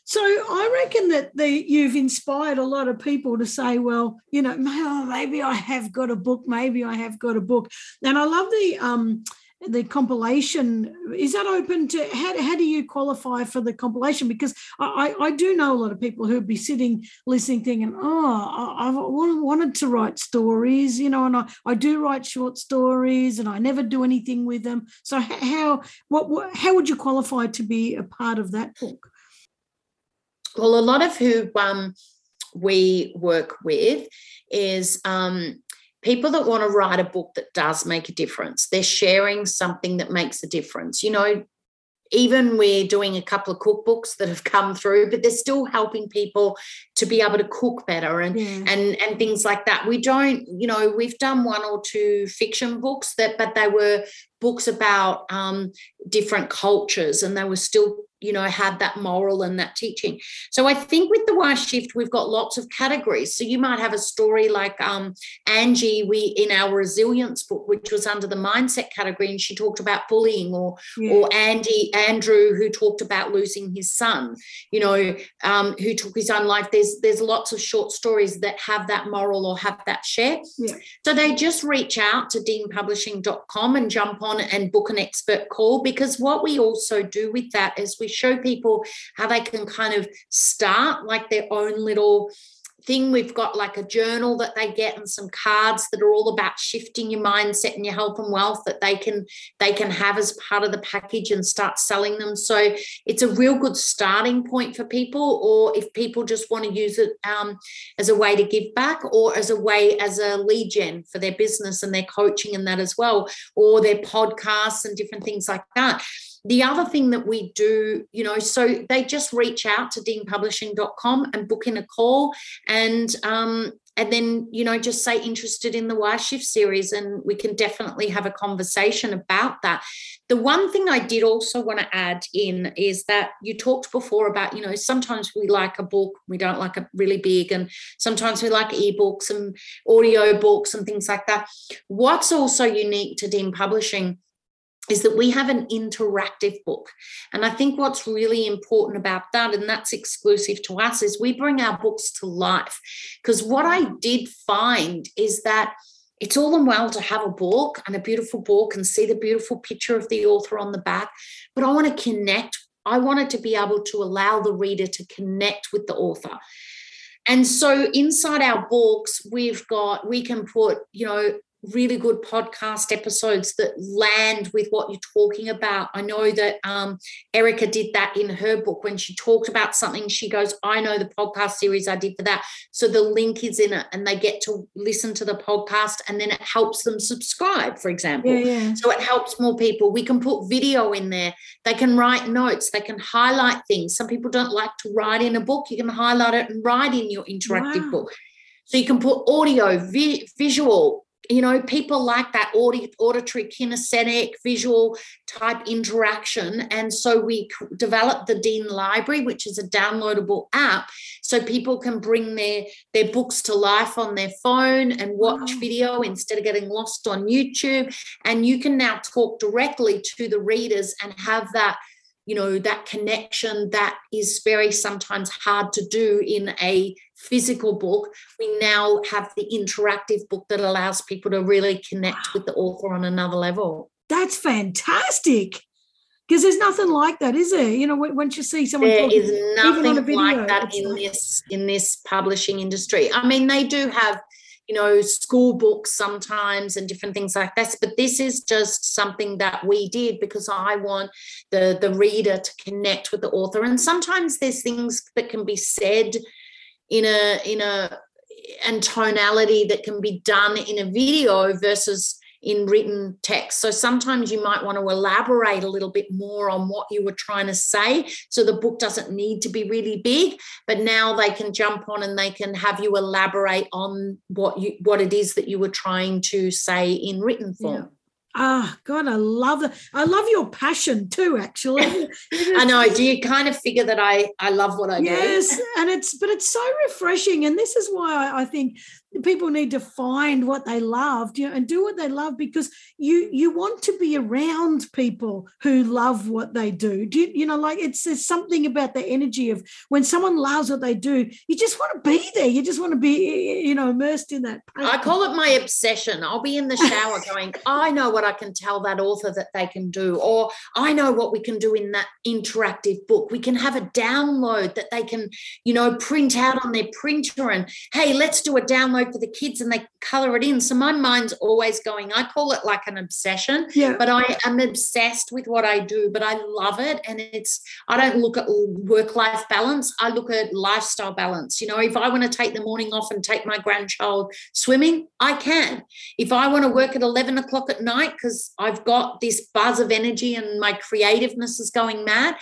So I reckon that the, you've inspired a lot of people to say, well, you know, maybe I have got a book, maybe I have got a book. And I love the um, the compilation. Is that open to how, how do you qualify for the compilation? Because I, I do know a lot of people who'd be sitting listening thinking, oh, I, have wanted to write stories, you know, and I, I do write short stories and I never do anything with them. So how what how would you qualify to be a part of that book? Well, a lot of who um, we work with is um, people that want to write a book that does make a difference. They're sharing something that makes a difference. You know, even we're doing a couple of cookbooks that have come through but they're still helping people to be able to cook better and yeah. and and things like that we don't you know we've done one or two fiction books that but they were books about um, different cultures and they were still you know had that moral and that teaching so i think with the why shift we've got lots of categories so you might have a story like um, angie we in our resilience book which was under the mindset category and she talked about bullying or yeah. or andy andrew who talked about losing his son you know um, who took his own life there's there's lots of short stories that have that moral or have that share yeah. so they just reach out to deanpublishing.com and jump on and book an expert call because what we also do with that is we show people how they can kind of start like their own little thing. We've got like a journal that they get and some cards that are all about shifting your mindset and your health and wealth that they can they can have as part of the package and start selling them. So it's a real good starting point for people, or if people just want to use it um, as a way to give back, or as a way as a lead gen for their business and their coaching and that as well, or their podcasts and different things like that the other thing that we do, you know, so they just reach out to deanpublishing.com and book in a call and um, and then you know just say interested in the why shift series and we can definitely have a conversation about that. The one thing i did also want to add in is that you talked before about you know sometimes we like a book we don't like a really big and sometimes we like ebooks and audio books and things like that. What's also unique to dean publishing is that we have an interactive book. And I think what's really important about that, and that's exclusive to us, is we bring our books to life. Because what I did find is that it's all and well to have a book and a beautiful book and see the beautiful picture of the author on the back, but I want to connect I wanted to be able to allow the reader to connect with the author. And so inside our books, we've got, we can put, you know, really good podcast episodes that land with what you're talking about. I know that um, Erica did that in her book when she talked about something. She goes, I know the podcast series I did for that. So the link is in it and they get to listen to the podcast and then it helps them subscribe, for example. Yeah, yeah. So it helps more people. We can put video in there. They can write notes. They can highlight things. Some people don't like to write in a book. You can highlight it and write in your interactive Wow. book. So you can put audio, vi- visual, you know, people like that audi- auditory, kinesthetic, visual type interaction. And so we developed the Dean Library, which is a downloadable app, so people can bring their their books to life on their phone and watch Wow. video instead of getting lost on YouTube. And you can now talk directly to the readers and have that you know that connection that is very sometimes hard to do in a physical book we now have the interactive book that allows people to really connect with the author on another level That's fantastic. Because there's nothing like that, is there? You know, once you see someone there talking, is nothing video, like that in like- this in this publishing industry i mean they do have you know school books sometimes and different things like this but this is just something that we did because i want the the reader to connect with the author. And sometimes there's things that can be said in a in a and tonality that can be done in a video versus in written text. So sometimes you might want to elaborate a little bit more on what you were trying to say. So the book doesn't need to be really big, but now they can jump on and they can have you elaborate on what you what it is that you were trying to say in written form. Ah, God, I love that. I love your passion too, actually. I know. Do you kind of figure that I I love what I do? yes, and it's but it's so refreshing, and this is why I, I think people need to find what they love you know, and do what they love because you you want to be around people who love what they do. Do you, you know like it's there's something about the energy of when someone loves what they do, you just want to be there. You just want to be you know immersed in that. I call it my obsession. I'll be in the shower going, I know what I can tell that author that they can do, or I know what we can do in that interactive book. We can have a download that they can, you know, print out on their printer and hey, let's do a download for the kids and they color it in. So my mind's always going, I call it like an obsession, yeah. but I am obsessed with what I do, but I love it. And it's, I don't look at work life balance, I look at lifestyle balance. You know, if I want to take the morning off and take my grandchild swimming, I can. If I want to work at 11 o'clock at night because I've got this buzz of energy and my creativeness is going mad,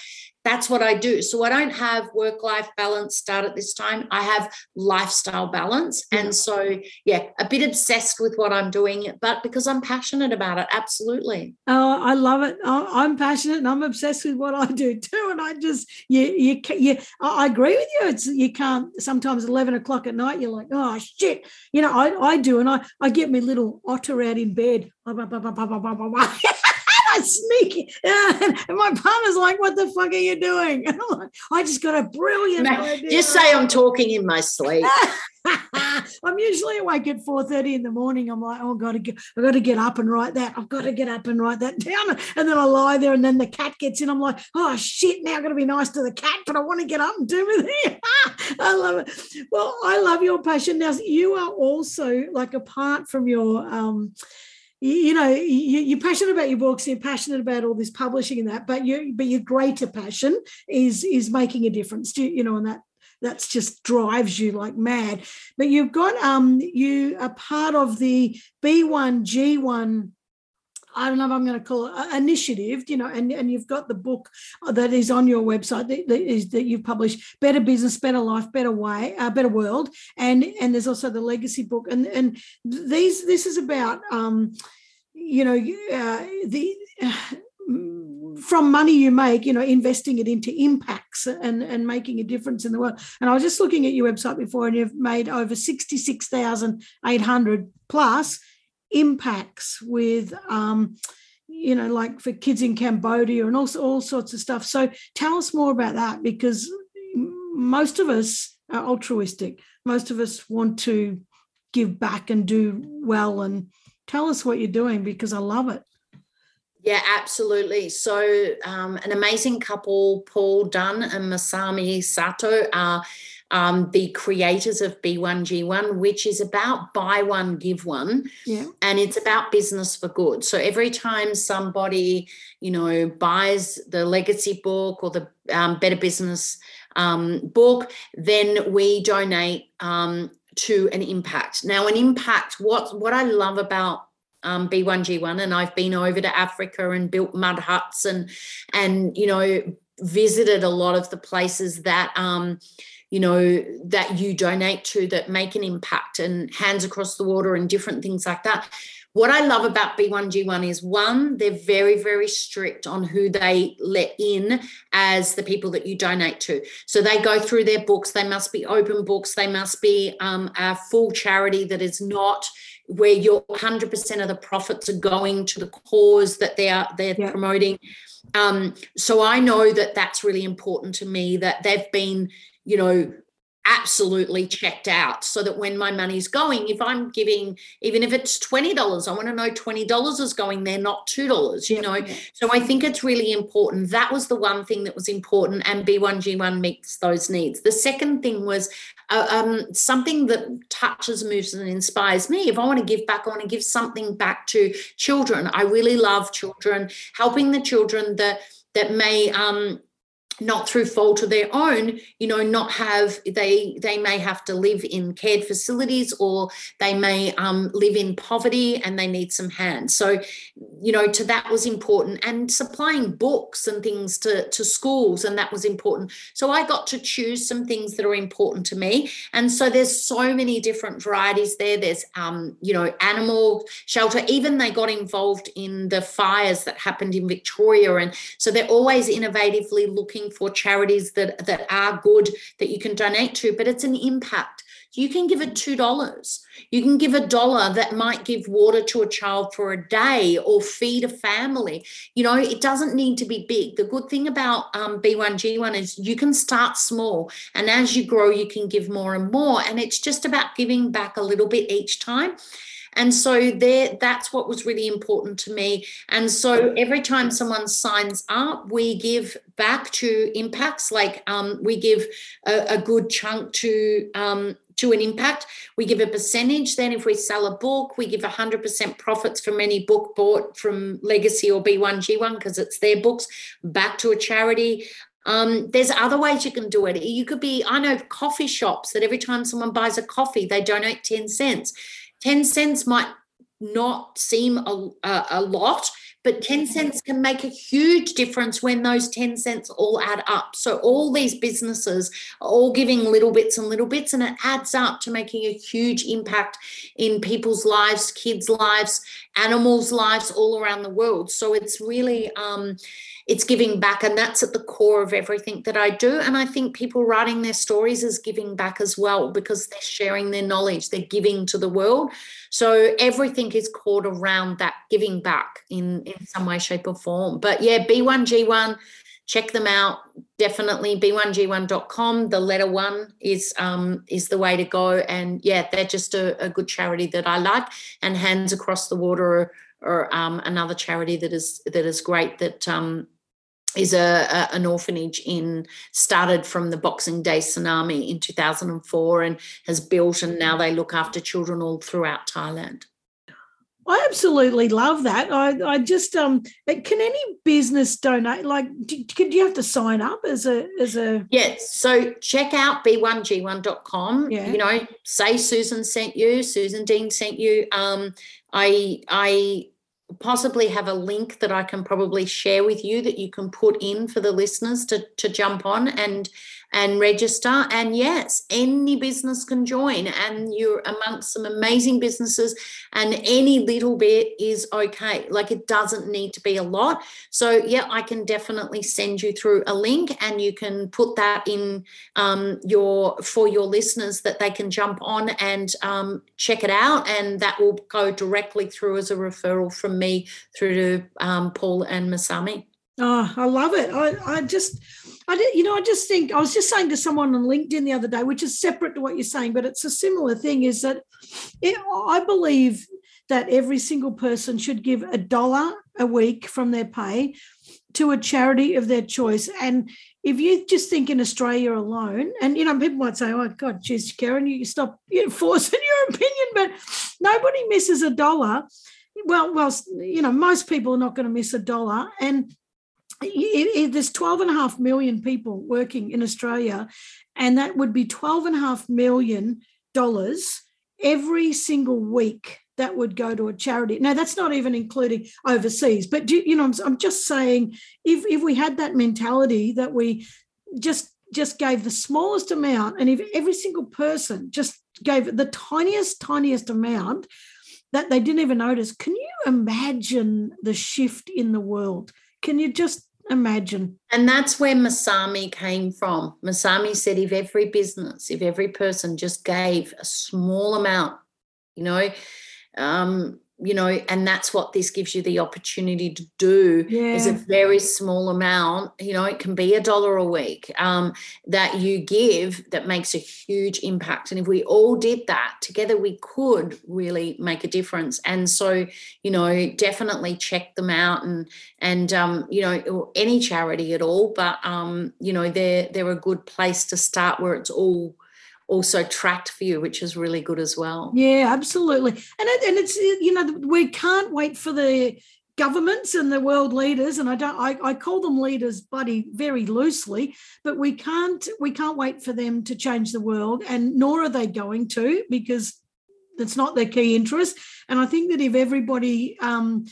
that's what I do. So I don't have work life balance start at this time. I have lifestyle balance. And so, yeah, a bit obsessed with what I'm doing, but because I'm passionate about it, absolutely. Oh, I love it. I'm passionate and I'm obsessed with what I do too. And I just, you, you, you, I I agree with you. It's you can't. Sometimes 11 o'clock at night, you're like, oh shit. You know, I, I do, and I, I get my little otter out in bed. I sneak, and my partner's like, "What the fuck are you doing?" And I'm like, I just got a brilliant idea. Just say I'm talking in my sleep. I'm usually awake at 4:30 in the morning. I'm like, oh, got to get, I got to get up and write that. I've got to get up and write that down. And then I lie there, and then the cat gets in. I'm like, oh shit! Now I've got to be nice to the cat, but I want to get up and do with it. I love it. Well, I love your passion. Now you are also like apart from your um, you, you know you, you're passionate about your books you're passionate about all this publishing and that but you but your greater passion is is making a difference. You, you know and that that's just drives you like mad. But you've got um you are part of the b1g1 I don't know if I'm going to call it uh, initiative, you know, and, and you've got the book that is on your website that, that is that you've published, Better Business, Better Life, Better Way, uh, Better World, and and there's also the Legacy book, and and these this is about um, you know uh, the. from money you make, you know, investing it into impacts and, and making a difference in the world. And I was just looking at your website before, and you've made over 66,800 plus impacts with um, you know like for kids in cambodia and also all sorts of stuff. So tell us more about that because most of us are altruistic. Most of us want to give back and do well. And tell us what you're doing because i love it. Yeah, absolutely. So, um, an amazing couple, Paul Dunn and Masami Sato, are um, the creators of B1G1, which is about buy one, give one. Yeah. And it's about business for good. So, every time somebody, you know, buys the legacy book or the um, Better Business um, book, then we donate um, to an impact. Now, an impact, what, what I love about um, B1G1 and I've been over to Africa and built mud huts and and you know visited a lot of the places that um, you know that you donate to that make an impact and hands across the water and different things like that what I love about B1G1 is one, they're very, very strict on who they let in as the people that you donate to. So they go through their books, they must be open books, they must be um, a full charity that is not where your 100% of the profits are going to the cause that they are they're yeah. promoting um, so i know that that's really important to me that they've been you know absolutely checked out so that when my money's going if i'm giving even if it's $20 i want to know $20 is going there not $2 you know? So i think it's really important. That was the one thing that was important and b1g1 meets those needs. The second thing was uh, um, something that touches moves and inspires me. If i want to give back i want to give something back to children. I really love children. Helping the children that that may um, not through fault of their own you know not have they they may have to live in cared facilities or they may um, live in poverty and they need some hands. So you know to that was important and supplying books and things to to schools and that was important. So i got to choose some things that are important to me. And so there's so many different varieties there. There's um you know animal shelter. Even they got involved in the fires that happened in victoria. And so they're always innovatively looking for charities that that are good that you can donate to but it's an impact. You can give it two dollars. You can give a dollar that might give water to a child for a day or feed a family. You know it doesn't need to be big. The good thing about um, b1g1 is you can start small and as you grow you can give more and more and it's just about giving back a little bit each time and so there, that's what was really important to me. And so every time someone signs up, we give back to impacts. Like um, we give a, a, good chunk to um, to an impact. We give a percentage. Then, if we sell a book, we give 100% profits from any book bought from Legacy or B1G1 because it's their books back to a charity. Um, there's other ways you can do it. You could be, I know coffee shops that every time someone buys a coffee, they donate 10 cents. 10 cents might not seem a, a, a, lot, but 10 cents can make a huge difference when those 10 cents all add up. So, all these businesses are all giving little bits and little bits, and it adds up to making a huge impact in people's lives, kids' lives, animals' lives all around the world. So, it's really, um, it's giving back and that's at the core of everything that i do. And i think people writing their stories is giving back as well because they're sharing their knowledge they're giving to the world. So everything is called around that giving back in in some way shape or form. But yeah b1g1 check them out definitely. B1g1.com the letter one is um is the way to go. And yeah they're just a, a good charity that i like and hands across the water or um, another charity that is that is great that um, is a, a, an orphanage in started from the Boxing Day tsunami in 2004 and has built and now they look after children all throughout Thailand. I absolutely love that. I, I just um can any business donate? Like, do, do you have to sign up as a as a? Yes. So check out b1g1.com. Yeah. You know, say Susan sent you. Susan Dean sent you. Um, I I possibly have a link that I can probably share with you that you can put in for the listeners to, to jump on and and register. And yes, any business can join, and you're amongst some amazing businesses, and any little bit is okay. Like it doesn't need to be a lot. So, yeah, I can definitely send you through a link, and you can put that in um, your for your listeners that they can jump on and um, check it out, and that will go directly through as a referral from me through to um, Paul and Masami. Oh, I love it. I, I just, I did, you know, I just think I was just saying to someone on LinkedIn the other day, which is separate to what you're saying, but it's a similar thing. Is that it, I believe that every single person should give a dollar a week from their pay to a charity of their choice. And if you just think in Australia alone, and you know, people might say, "Oh God, geez, Karen, you stop you know, forcing your opinion," but nobody misses a dollar. Well, well, you know, most people are not going to miss a dollar, and it, it, there's 12 and a half million people working in Australia, and that would be 12 and a half million dollars every single week that would go to a charity. Now, that's not even including overseas, but do, you know, I'm, I'm just saying, if if we had that mentality that we just just gave the smallest amount, and if every single person just gave the tiniest, tiniest amount that they didn't even notice, can you imagine the shift in the world? Can you just imagine? And that's where Masami came from. Masami said if every business, if every person just gave a small amount, you know, um, you know, and that's what this gives you the opportunity to do yeah. is a very small amount, you know, it can be a dollar a week um, that you give that makes a huge impact. And if we all did that together, we could really make a difference. And so, you know, definitely check them out and, and, um, you know, any charity at all, but, um, you know, they're, they're a good place to start where it's all, also tracked for you, which is really good as well. Yeah, absolutely. And it, and it's you know we can't wait for the governments and the world leaders and i don't I, I call them leaders buddy very loosely but we can't we can't wait for them to change the world and nor are they going to because that's not their key interest and i think that if everybody um,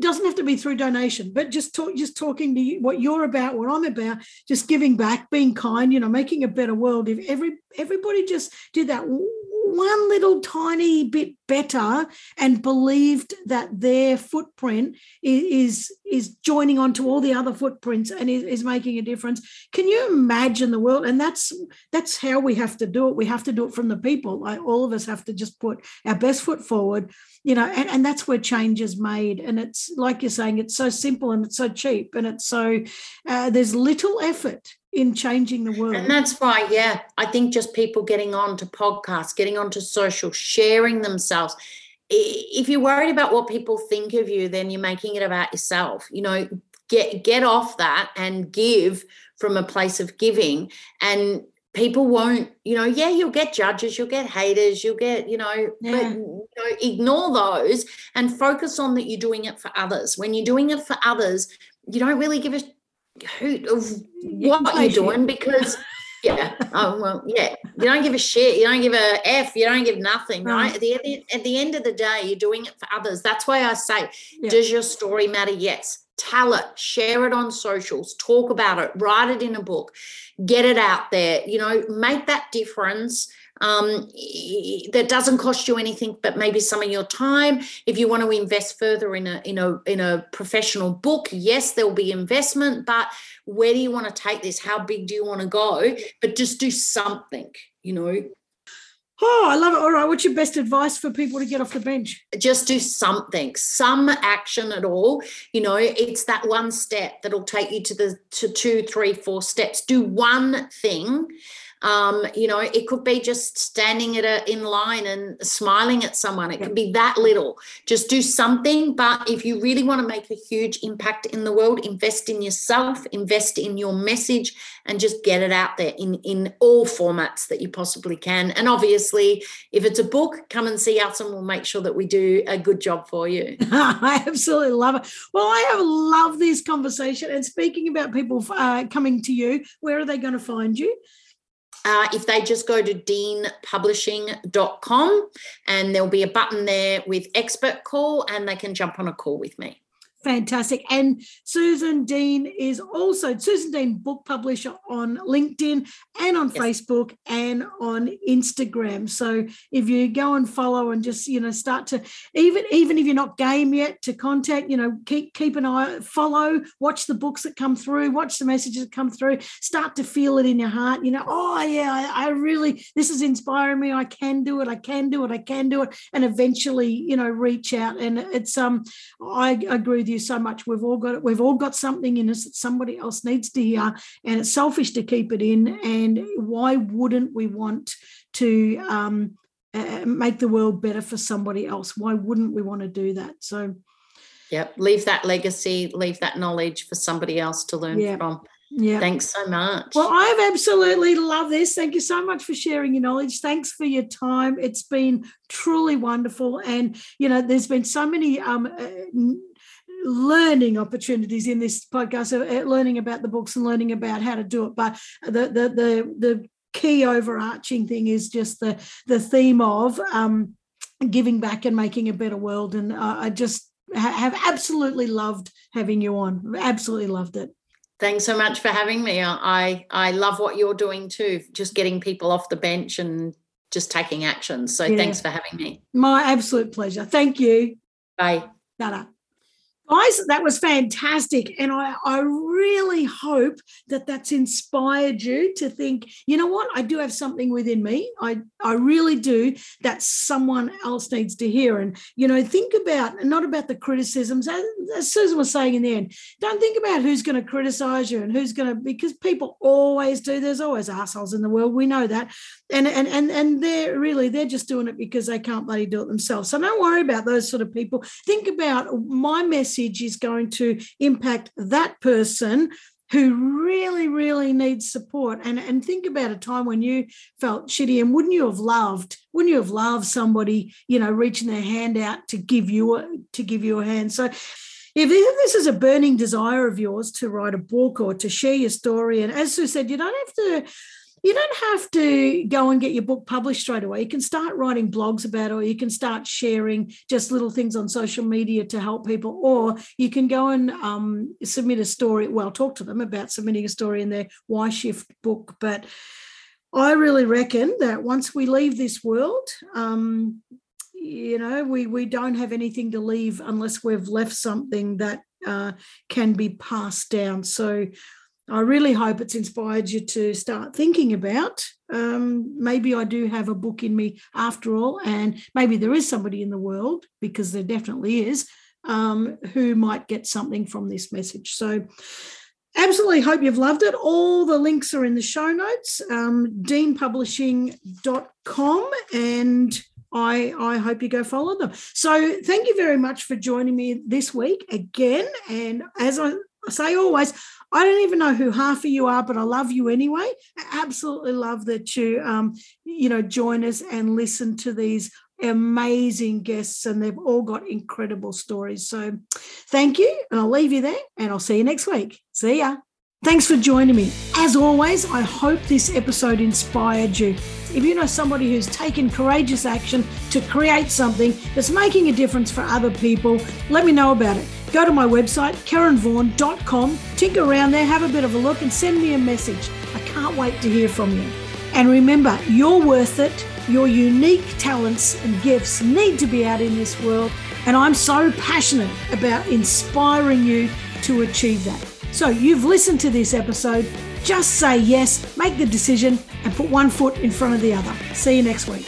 doesn't have to be through donation, but just talk, just talking to you, what you're about, what I'm about, just giving back, being kind, you know, making a better world. If every everybody just did that one little tiny bit better and believed that their footprint is is joining onto all the other footprints and is, is making a difference can you imagine the world? And that's that's how we have to do it. We have to do it from the people. Like all of us have to just put our best foot forward you know and, and that's where change is made and it's like you're saying it's so simple and it's so cheap and it's so uh, there's little effort in changing the world. And that's why, yeah, I think just people getting on to podcasts, getting onto social, sharing themselves. If you're worried about what people think of you, then you're making it about yourself. You know, get get off that and give from a place of giving and people won't you know yeah you'll get judges you'll get haters you'll get you know yeah. but you know, ignore those and focus on that you're doing it for others. When you're doing it for others you don't really give a hoot of what you're doing because yeah oh well yeah you don't give a shit you don't give a f you don't give nothing right, At, the, at the end of the day you're doing it for others. That's why i say yeah. does your story matter? Yes tell it share it on socials talk about it write it in a book get it out there you know make that difference. Um, that doesn't cost you anything but maybe some of your time. If you want to invest further in a in a in a professional book yes there will be investment but where do you want to take this? How big do you want to go? But just do something you know Oh, I love it. All right. What's your best advice for people to get off the bench? Just do something, some action at all. You know, it's that one step that'll take you to the to two, three, four steps. Do one thing um, you know, it could be just standing at a in line and smiling at someone. It could be that little. Just do something. But if you really want to make a huge impact in the world, invest in yourself, invest in your message, and just get it out there in in all formats that you possibly can. And obviously, if it's a book, come and see us, and we'll make sure that we do a good job for you. I absolutely love it. Well, I have loved this conversation. And speaking about people uh, coming to you, where are they going to find you? Uh, if they just go to deanpublishing.com and there'll be a button there with expert call and they can jump on a call with me. Fantastic. And Susan Dean is also Susan Dean book publisher on LinkedIn and on yes. Facebook and on Instagram. So if you go and follow and just, you know, start to even even if you're not game yet to contact, you know, keep keep an eye, follow, watch the books that come through, watch the messages that come through, start to feel it in your heart, you know, oh yeah, I, I really this is inspiring me. I can do it, I can do it, I can do it. And eventually, you know, reach out. And it's um I agree with you you so much. We've all got it. We've all got something in us that somebody else needs to hear, and it's selfish to keep it in. And why wouldn't we want to um, uh, make the world better for somebody else? Why wouldn't we want to do that? So. Yep. Leave that legacy, leave that knowledge for somebody else to learn Yep. from. Yeah. Thanks so much. Well, I've absolutely loved this. Thank you so much for sharing your knowledge. Thanks for your time. It's been truly wonderful. And, you know, there's been so many um, uh, learning opportunities in this podcast, uh, uh, learning about the books and learning about how to do it. But the, the, the, the key overarching thing is just the, the theme of um, giving back and making a better world. And uh, I just ha- have absolutely loved having you on. Absolutely loved it. Thanks so much for having me. I I love what you're doing too, just getting people off the bench and just taking action. So Yeah. thanks for having me. My absolute pleasure. Thank you. Bye. Ta-da. Guys, that was fantastic. And I, I really hope that that's inspired you to think, you know what, I do have something within me. I, I really do that someone else needs to hear. And, you know, think about, not about the criticisms, as, as Susan was saying in the end, don't think about who's going to criticize you and who's going to, because people always do. There's always assholes in the world. We know that. And, and, and, and they're really, they're just doing it because they can't bloody do it themselves. So don't worry about those sort of people. Think about my message is going to impact that person who really, really needs support. And, and think about a time when you felt shitty and wouldn't you have loved, wouldn't you have loved somebody, you know, reaching their hand out to give you a, to give you a hand. So if this is a burning desire of yours to write a book or to share your story, and as Sue said, you don't have to you don't have to go and get your book published straight away. You can start writing blogs about it, or you can start sharing just little things on social media to help people, or you can go and um, submit a story. Well, talk to them about submitting a story in their Why Shift book. But I really reckon that once we leave this world, um, you know, we we don't have anything to leave unless we've left something that uh, can be passed down. So I really hope it's inspired you to start thinking about um, maybe I do have a book in me after all, and maybe there is somebody in the world, because there definitely is, um, who might get something from this message. So, absolutely hope you've loved it. All the links are in the show notes, um, deanpublishing.com, and I, I hope you go follow them. So, thank you very much for joining me this week again. And as I say always, I don't even know who half of you are, but I love you anyway. I absolutely love that you, um, you know, join us and listen to these amazing guests, and they've all got incredible stories. So, thank you, and I'll leave you there, and I'll see you next week. See ya. Thanks for joining me. As always, I hope this episode inspired you. If you know somebody who's taken courageous action to create something that's making a difference for other people, let me know about it. Go to my website, karenvaughan.com, tinker around there, have a bit of a look, and send me a message. I can't wait to hear from you. And remember, you're worth it. Your unique talents and gifts need to be out in this world. And I'm so passionate about inspiring you to achieve that. So you've listened to this episode. Just say yes, make the decision, and put one foot in front of the other. See you next week.